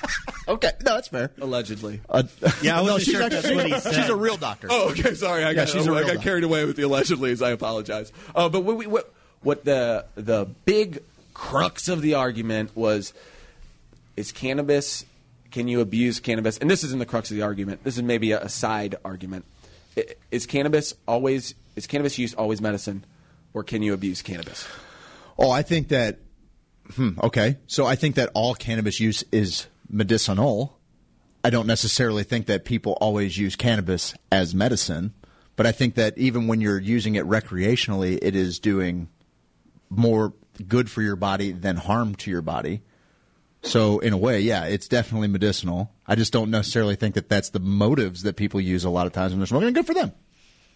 Speaker 3: okay, no, that's fair.
Speaker 4: allegedly.
Speaker 3: Uh,
Speaker 6: Yeah, I
Speaker 3: no,
Speaker 6: wasn't
Speaker 3: she's,
Speaker 6: sure
Speaker 3: actually,
Speaker 6: that's what he
Speaker 3: she's a real doctor.
Speaker 4: Oh, okay. Sorry, I
Speaker 3: Yeah,
Speaker 4: got,
Speaker 3: she's a
Speaker 4: I
Speaker 3: real
Speaker 4: got carried away with the allegedly's. I apologize. Uh, but what, we, what, what the the big crux of the argument was: is cannabis? Can you abuse cannabis? And this isn't the crux of the argument. This is maybe a, a side argument. Is cannabis always is cannabis use always medicine, or can you abuse cannabis?
Speaker 3: Oh, I think that. Hmm, okay, so I think that all cannabis use is medicinal. I don't necessarily think that people always use cannabis as medicine, but I think that even when you're using it recreationally, it is doing more good for your body than harm to your body. So, in a way, yeah, it's definitely medicinal. I just don't necessarily think that that's the motives that people use a lot of times when they're smoking. And good for them.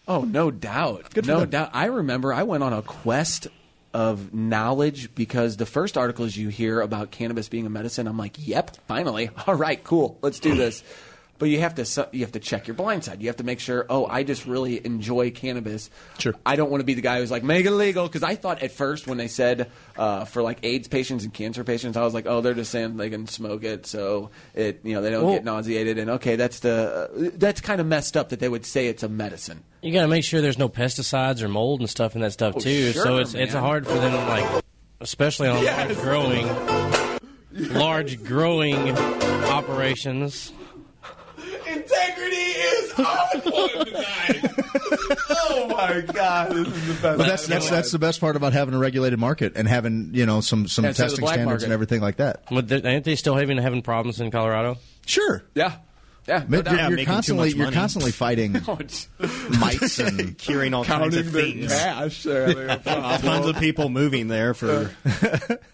Speaker 4: Oh, no doubt.
Speaker 3: Good for
Speaker 4: no
Speaker 3: them.
Speaker 4: doubt. I remember I went on a quest of knowledge because the first articles you hear about cannabis being a medicine, I'm like, "Yep, finally. All right, cool. Let's do this." But you have to su- you have to check your blind side. You have to make sure, "Oh, I just really enjoy cannabis."
Speaker 3: Sure.
Speaker 4: I don't want to be the guy who's like, "Make it legal" because I thought at first when they said uh, for like AIDS patients and cancer patients, I was like, "Oh, they're just saying they can smoke it so it, you know, they don't
Speaker 5: Well-
Speaker 4: get nauseated." And okay, that's the uh, that's kind of messed up that they would say it's a medicine.
Speaker 5: You got to make sure there's no pesticides or mold and stuff in that stuff
Speaker 4: Oh,
Speaker 5: too.
Speaker 4: sure,
Speaker 5: so it's it's hard for them, like especially on
Speaker 4: Yes.
Speaker 5: large growing, large growing operations.
Speaker 4: Integrity is on point tonight. oh my god, this is the best.
Speaker 3: But that's that's that's the best part about having a regulated market and having you know some some
Speaker 5: Yeah, instead the
Speaker 3: testing
Speaker 5: black
Speaker 3: standards
Speaker 5: market.
Speaker 3: and everything like that.
Speaker 5: But aren't they still having having problems in Colorado?
Speaker 3: Sure.
Speaker 4: Yeah. Yeah,
Speaker 3: But you're, you're constantly you're constantly fighting
Speaker 4: Oh, it's-
Speaker 3: mites and
Speaker 6: curing all kinds
Speaker 4: Counting
Speaker 6: of things.
Speaker 4: cash. there, they're.
Speaker 6: Tons of people moving there for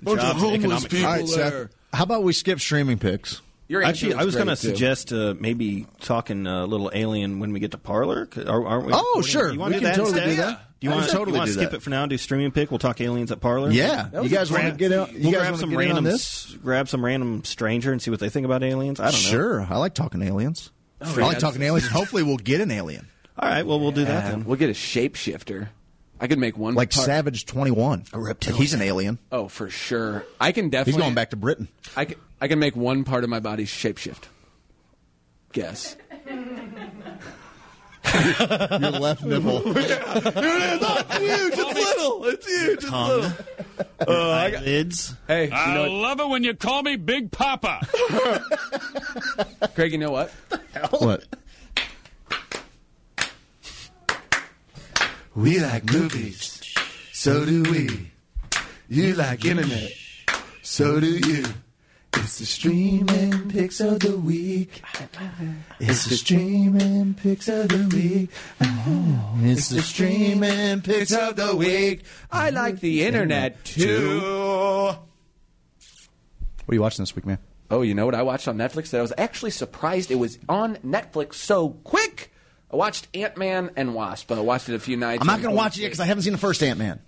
Speaker 3: Bunch
Speaker 6: jobs and economic
Speaker 3: All right, Seth. How about we skip streaming picks?
Speaker 4: Your
Speaker 6: Actually,
Speaker 4: answer
Speaker 6: I was going to suggest uh, maybe talking a little alien when we get to parlor. Are, aren't we?
Speaker 3: Oh,
Speaker 6: recording?
Speaker 3: sure.
Speaker 6: You want
Speaker 3: We
Speaker 6: to do
Speaker 3: can
Speaker 6: that
Speaker 3: totally
Speaker 6: instead?
Speaker 3: do that.
Speaker 6: Do you want
Speaker 3: to totally
Speaker 6: to
Speaker 3: do
Speaker 6: skip
Speaker 3: that.
Speaker 6: it for now? and Do streaming pick. We'll talk aliens at Parlor.
Speaker 3: Yeah. You guys wanna
Speaker 6: grab-
Speaker 3: get out- you
Speaker 6: we'll
Speaker 3: guys
Speaker 6: grab some
Speaker 3: get
Speaker 6: random,
Speaker 3: this?
Speaker 6: grab some random stranger and see what they think about aliens. I don't know.
Speaker 3: Sure, I like talking aliens.
Speaker 4: Oh,
Speaker 3: I
Speaker 4: yeah.
Speaker 3: like talking aliens, hopefully we'll get an alien
Speaker 6: All right. Well, we'll do that then.
Speaker 4: We'll get a shapeshifter. I could make one
Speaker 3: like
Speaker 4: part-
Speaker 3: Savage Twenty One. A
Speaker 6: reptilian.
Speaker 3: He's an alien.
Speaker 4: Oh, for sure. I can definitely.
Speaker 3: He's going back to Britain.
Speaker 4: I can, I can make one part of my body shapeshift. Guess.
Speaker 3: Your left nipple.
Speaker 4: it's not huge. It's little. It's huge. It's little. Uh, I got-
Speaker 6: Eyelids.
Speaker 4: hey, you
Speaker 18: I
Speaker 4: know what?
Speaker 18: love it when you call me Big Papa.
Speaker 4: Craig, you know what?
Speaker 3: What?
Speaker 19: We like movies, so do we. You like internet, so do you. It's the streaming picks of the week. It's the streaming picks of the week. Mm-hmm. It's the streaming picks of the week.
Speaker 4: I like the internet too.
Speaker 3: What are you watching this week, man?
Speaker 4: Oh, you know what I watched on Netflix that I was actually surprised it was on Netflix so quick. I watched Ant Man and Wasp. I watched it a few nights.
Speaker 3: I'm not going to watch it yet because I haven't seen the first Ant Man.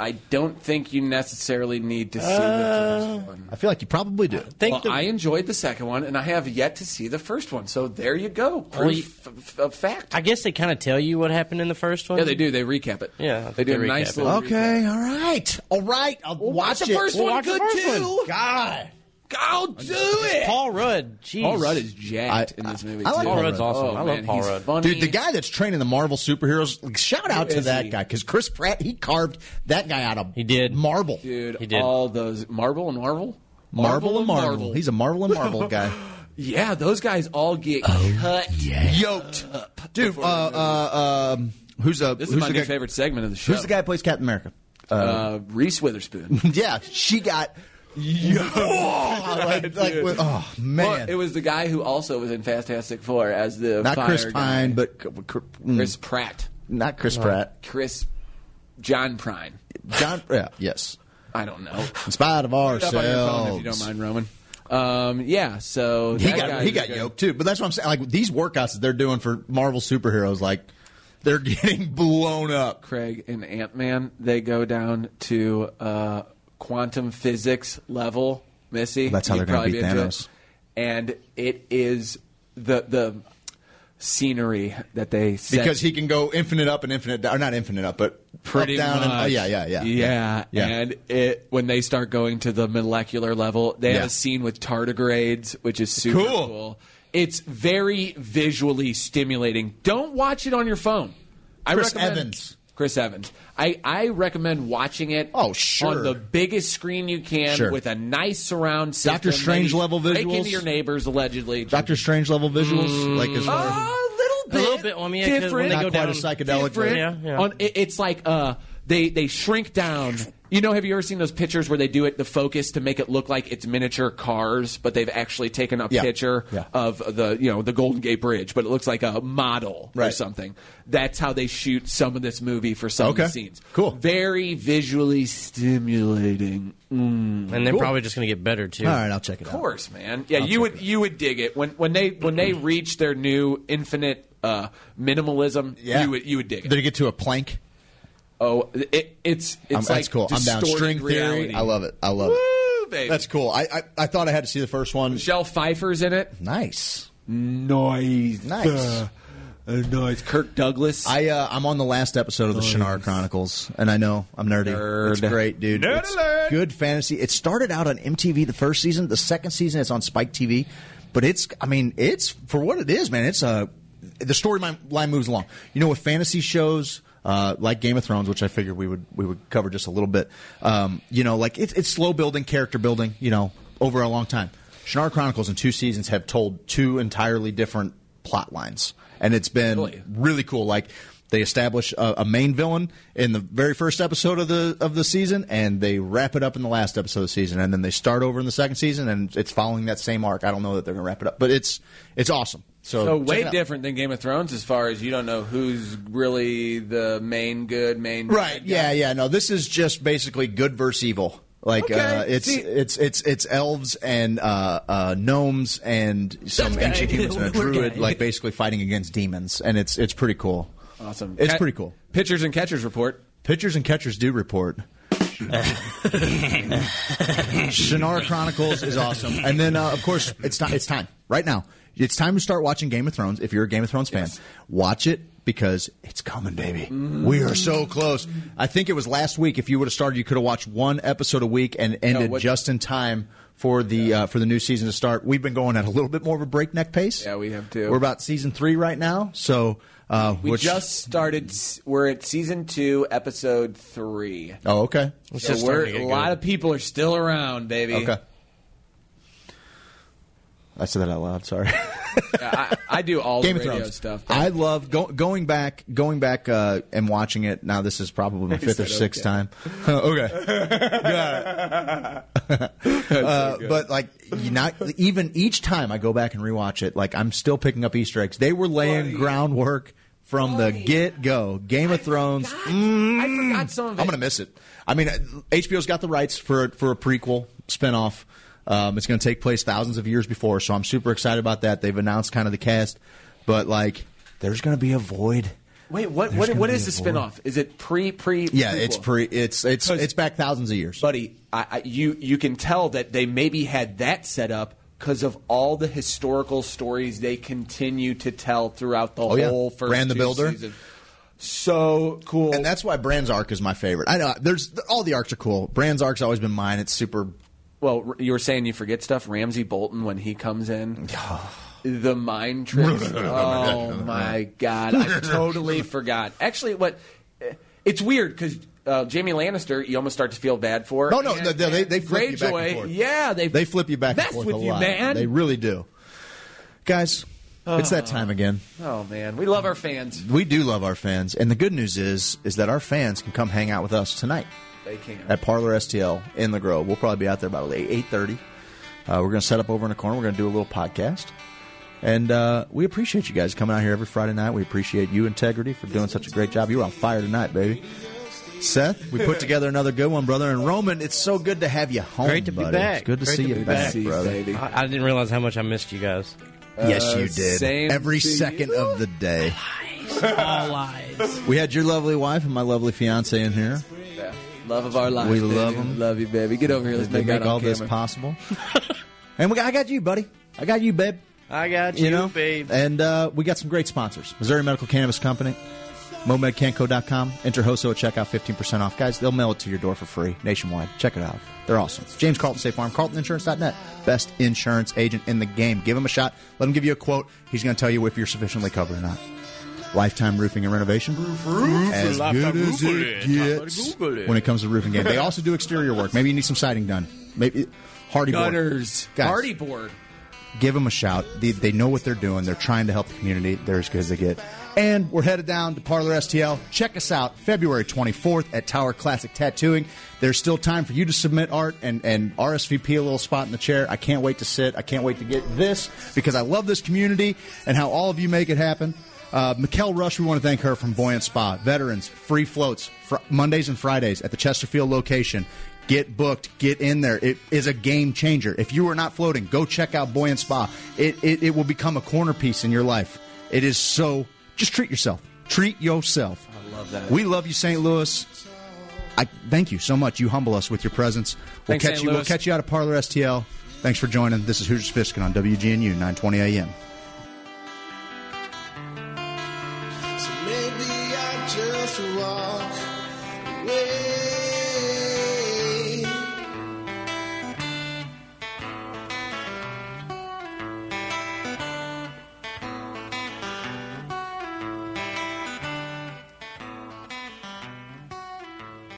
Speaker 4: I don't think you necessarily need to see
Speaker 3: Uh,
Speaker 4: the first one.
Speaker 3: I feel like you probably do.
Speaker 5: Think
Speaker 4: well,
Speaker 5: the-
Speaker 4: I enjoyed the second one, and I have yet to see the first one. So there you go.
Speaker 5: Well, you-
Speaker 4: Proof f- of fact.
Speaker 5: I guess they kind of tell you what happened in the first one.
Speaker 4: Yeah, they do. They recap it.
Speaker 5: Yeah, I
Speaker 4: they
Speaker 5: think
Speaker 4: do
Speaker 5: they
Speaker 4: a nice
Speaker 5: recap it.
Speaker 4: little.
Speaker 3: Okay, all right, all right. I'll watch
Speaker 4: the
Speaker 3: it.
Speaker 4: first
Speaker 5: We'll
Speaker 4: one.
Speaker 5: watch the
Speaker 4: Good
Speaker 5: first
Speaker 4: too.
Speaker 5: one.
Speaker 3: God,
Speaker 4: I'll do it.
Speaker 5: Paul Rudd. Jeez.
Speaker 4: Paul Rudd is jacked
Speaker 3: I-
Speaker 4: in this movie.
Speaker 3: I like
Speaker 4: too.
Speaker 3: Paul
Speaker 5: Rudd's awesome.
Speaker 4: Oh,
Speaker 5: I love
Speaker 4: man,
Speaker 5: Paul
Speaker 4: he's
Speaker 5: Rudd.
Speaker 4: Funny.
Speaker 3: dude, the guy that's training the Marvel superheroes. Like, shout out
Speaker 4: Who
Speaker 3: to
Speaker 4: is
Speaker 3: that
Speaker 4: he?
Speaker 3: guy because Chris Pratt he carved that guy out of
Speaker 5: He did.
Speaker 3: marble.
Speaker 4: dude,
Speaker 5: He did.
Speaker 4: all those Marvel and Marvel,
Speaker 3: Marvel and Marvel. He's a Marvel and Marvel guy.
Speaker 4: Yeah, those guys all get
Speaker 3: Oh,
Speaker 4: cut,
Speaker 3: yoked, dude. Uh, uh, um, who's the
Speaker 4: This
Speaker 3: who's
Speaker 4: is my
Speaker 3: the
Speaker 4: new
Speaker 3: guy,
Speaker 4: favorite segment of the show.
Speaker 3: Who's the guy who plays Captain America?
Speaker 4: Uh, Reese Witherspoon.
Speaker 3: yeah, she got. like, like, with- oh man,
Speaker 4: Well, it was the guy who also was in Fantastic Four as the
Speaker 3: not
Speaker 4: fire
Speaker 3: Chris
Speaker 4: guy.
Speaker 3: Pine, but mm,
Speaker 4: Chris Pratt.
Speaker 3: not Chris Pratt.
Speaker 4: Chris John Prine.
Speaker 3: John, yeah, yes.
Speaker 4: I don't know.
Speaker 3: In spite of
Speaker 4: Look it up on your phone
Speaker 3: ourselves,
Speaker 4: if you don't mind, Roman. Um, yeah, so
Speaker 3: he got he got
Speaker 4: good.
Speaker 3: yoked too. But that's what I'm saying. Like these workouts that they're doing for Marvel superheroes, like they're getting blown up.
Speaker 4: Craig and Ant Man, they go down to uh, quantum physics level. Missy,
Speaker 3: That's how they're gonna beat
Speaker 4: be
Speaker 3: Thanos.
Speaker 4: it. And it is the the scenery that they set
Speaker 3: Because he can go infinite up and infinite down, or not infinite up, but
Speaker 4: pretty
Speaker 3: up, down,
Speaker 4: much.
Speaker 3: and oh, yeah, yeah, yeah,
Speaker 4: yeah,
Speaker 3: yeah.
Speaker 4: And it when they start going to the molecular level, they have a scene with tardigrades, which is super
Speaker 3: Cool.
Speaker 4: cool. It's very visually stimulating. Don't watch it on your phone. I
Speaker 3: Chris
Speaker 4: recommend,
Speaker 3: Evans.
Speaker 4: Chris Evans. I, I recommend watching it.
Speaker 3: Oh, sure.
Speaker 4: on the biggest screen you can
Speaker 3: Sure.
Speaker 4: with a nice surround system.
Speaker 3: Doctor Strange level
Speaker 4: Break
Speaker 3: visuals?
Speaker 4: into your neighbors allegedly.
Speaker 3: Doctor Strange level visuals, like as far
Speaker 4: a little bit,
Speaker 5: A little bit. Well, I mean, yeah, 'cause when they
Speaker 3: not
Speaker 5: go
Speaker 3: quite
Speaker 5: down,
Speaker 3: a psychedelic,
Speaker 4: different.
Speaker 5: Yeah, yeah.
Speaker 4: On, it, it's like uh, they they shrink down. You know, have you ever seen those pictures where they do it the focus to make it look like it's miniature cars, but they've actually taken a
Speaker 3: Yeah.
Speaker 4: picture
Speaker 3: Yeah.
Speaker 4: of the you know the Golden Gate Bridge, but it looks like a model or something. That's how they shoot some of this movie for some
Speaker 3: Okay.
Speaker 4: of the scenes.
Speaker 3: Cool.
Speaker 4: very visually stimulating. Mm.
Speaker 5: and they're
Speaker 3: Cool.
Speaker 5: probably just going to get better too.
Speaker 3: All right, I'll check it out.
Speaker 4: Of
Speaker 3: out.
Speaker 4: course, man. Yeah, you would you would dig it when when they when they reach their new infinite uh, minimalism.
Speaker 3: Yeah.
Speaker 4: you would you would dig it.
Speaker 3: Did it get to a Planck?
Speaker 4: Oh, it, it's it's
Speaker 3: Um,
Speaker 4: like
Speaker 3: that's cool. I'm down. String theory. I love it. I love
Speaker 4: Woo,
Speaker 3: it.
Speaker 4: baby.
Speaker 3: That's cool. I, I I thought I had to see the first one.
Speaker 4: Michelle Pfeiffer's in it.
Speaker 3: Nice.
Speaker 4: Nice,
Speaker 3: Nice.
Speaker 4: Uh, nice. Kirk Douglas.
Speaker 3: I uh, I'm on the last episode of the Shannara Chronicles, and I know I'm nerdy.
Speaker 4: Nerd.
Speaker 3: It's great, dude.
Speaker 4: Nerd
Speaker 3: it's
Speaker 4: alert.
Speaker 3: good fantasy. It started out on MTV the first season. The second season it's on Spike TV, but it's I mean it's for what it is, man. It's a the storyline moves along. You know, with fantasy shows. Uh, like Game of Thrones, which I figured we would we would cover just a little bit. Um, you know, like it's it's slow building, character building. You know, over a long time. Shannara Chronicles in two seasons have told two entirely different plot lines, and it's been
Speaker 4: Really?
Speaker 3: really cool. Like they establish a, a main villain in the very first episode of the of the season, and they wrap it up in the last episode of the season, and then they start over in the second season, and it's following that same arc. I don't know that they're going to wrap it up, but it's it's awesome. So,
Speaker 4: so way different than Game of Thrones as far as you don't know who's really the main good main
Speaker 3: Right? Yeah,
Speaker 4: guy.
Speaker 3: yeah. No, this is just basically good versus evil. Like
Speaker 4: Okay,
Speaker 3: uh, it's
Speaker 4: see-
Speaker 3: it's it's it's elves and uh, uh, gnomes and some
Speaker 5: guy.
Speaker 3: ancient humans and a druid,
Speaker 5: gay.
Speaker 3: like basically fighting against demons, and it's it's pretty cool.
Speaker 4: Awesome.
Speaker 3: It's pretty cool.
Speaker 4: Pitchers and catchers report.
Speaker 3: Pitchers and catchers do report. Shannara Chronicles is awesome, and then uh, of course it's time. It's time right now. It's time to start watching Game of Thrones. If you're a Game of Thrones fan, watch it because it's coming, baby. We are so close. I think it was last week. If you would have started, you could have watched one episode a week and ended
Speaker 4: what-
Speaker 3: just in time for the uh, for the new season to start. We've been going at a little bit more of a breakneck pace.
Speaker 4: Yeah, we have too.
Speaker 3: We're about season three right now, so uh,
Speaker 4: We
Speaker 3: which,
Speaker 4: just started. We're at season two, episode three.
Speaker 3: oh okay.
Speaker 4: So we're, a lot
Speaker 5: good.
Speaker 4: of people are still around, baby.
Speaker 3: Okay. I said that out loud. Sorry.
Speaker 4: I, I do all
Speaker 3: Game
Speaker 4: the
Speaker 3: of
Speaker 4: radio
Speaker 3: Thrones
Speaker 4: stuff.
Speaker 3: I love go, going back, going back uh, and watching it. Now this is probably my fifth or sixth
Speaker 4: okay.
Speaker 3: time. okay, got it. uh, but like, not even each time I go back and rewatch it, like I'm still picking up Easter eggs. They were laying groundwork from the get go. Game of Thrones. mm,
Speaker 4: I forgot some of it.
Speaker 3: I'm gonna miss it. I mean, uh, HBO's got the rights for for a prequel spinoff. Um, it's going to take place thousands of years before, so I'm super excited about that. They've announced kind of the cast, but like, there's going to be a void.
Speaker 4: Wait, what?
Speaker 3: There's
Speaker 4: What, what is the
Speaker 3: void.
Speaker 4: spinoff? Is it pre pre?
Speaker 3: Yeah,
Speaker 4: prequel?
Speaker 3: it's pre. It's it's it's back thousands of years.
Speaker 4: buddy. I, I, you you can tell that they maybe had that set up because of all the historical stories they continue to tell throughout the
Speaker 3: Oh, yeah.
Speaker 4: whole first
Speaker 3: Bran the Builder.
Speaker 4: seasons. So cool.
Speaker 3: and that's why Bran's arc is my favorite. I know there's all the arcs are cool. Bran's arc's always been mine. It's super.
Speaker 4: Well, you were saying you forget stuff. Ramsay Bolton when he comes in, the mind tricks. oh my god, I totally forgot. Actually, what? It's weird because uh, Jaime Lannister, you almost start to feel bad for.
Speaker 3: No, no,
Speaker 4: And-
Speaker 3: they, they, they flip you back
Speaker 4: Greyjoy,
Speaker 3: and forth.
Speaker 4: Yeah, they
Speaker 3: they flip you back and forth
Speaker 4: with
Speaker 3: a
Speaker 4: you,
Speaker 3: lot.
Speaker 4: man.
Speaker 3: They really do. Guys, it's that time again.
Speaker 4: Oh man, we love our fans.
Speaker 3: We do love our fans, and the good news is is that our fans can come hang out with us tonight
Speaker 4: They can.
Speaker 3: at Parlor STL in the Grove. We'll probably be out there about eight eight thirty. Uh, we're going to set up over in the corner. We're going to do a little podcast, and uh, we appreciate you guys coming out here every Friday night. We appreciate you, Integrity, for doing such a great job. You were on fire tonight, baby. Seth, we put together another good one, brother. And Roman, it's so good to have you home.
Speaker 5: Great to be back.
Speaker 3: It's good to
Speaker 5: Great
Speaker 3: see
Speaker 5: to
Speaker 3: you
Speaker 5: be
Speaker 3: back,
Speaker 5: back.
Speaker 3: brother.
Speaker 4: baby.
Speaker 5: I, I didn't realize how much I missed you guys.
Speaker 3: Yes,
Speaker 4: Uh,
Speaker 3: you did.
Speaker 4: same
Speaker 3: Every second
Speaker 4: you.
Speaker 3: of the day.
Speaker 5: All lies.
Speaker 3: We had your lovely wife and my lovely fiance in here.
Speaker 4: Yeah. Love of our lives.
Speaker 3: We
Speaker 4: baby.
Speaker 3: love 'em.
Speaker 4: Love you, baby. Get over here. Let's
Speaker 3: they
Speaker 4: make,
Speaker 3: make
Speaker 4: out on
Speaker 3: all this
Speaker 4: camera.
Speaker 3: possible. and we got, I got you, buddy. I got you, babe.
Speaker 5: I got you,
Speaker 3: You know,
Speaker 5: babe.
Speaker 3: and uh, we got some great sponsors: Missouri Medical Cannabis Company, MoMedCanco.com. Enter HOSO at checkout, fifteen percent off. Guys, they'll mail it to your door for free nationwide. Check it out; they're awesome. James Carlton State Farm, CarltonInsurance.net, best insurance agent in the game. Give him a shot. Let him give you a quote. He's going to tell you if you're sufficiently covered or not. Lifetime Roofing and Renovation, roof as good as it gets when it comes to roofing game. They also do exterior work. Maybe you need some siding done. Maybe Hardie board.
Speaker 4: Gutters.
Speaker 3: Guys,
Speaker 4: Party board.
Speaker 3: give them a shout. They, they know what they're doing. They're trying to help the community. They're as good as they get. And we're headed down to Parlor STL. Check us out February 24th at Tower Classic Tattooing. There's still time for you to submit art and, and RSVP a little spot in the chair. I can't wait to sit. I can't wait to get this because I love this community and how all of you make it happen. Uh, Mikkel Rush, we want to thank her from Buoyant Spa. Veterans, free floats, fr- Mondays and Fridays at the Chesterfield location. Get booked. Get in there. It is a game changer. If you are not floating, go check out Buoyant Spa. It, it, it will become a corner piece in your life. It is so. Just treat yourself. Treat yourself.
Speaker 4: I love that.
Speaker 3: We love you, St. Louis. I thank you so much. You humble us with your presence. We'll
Speaker 4: Thanks,
Speaker 3: catch
Speaker 4: St.
Speaker 3: you. We'll catch you out of Parlor STL. Thanks for joining. This is Hoosiers Fiskin on WGNU 920 AM.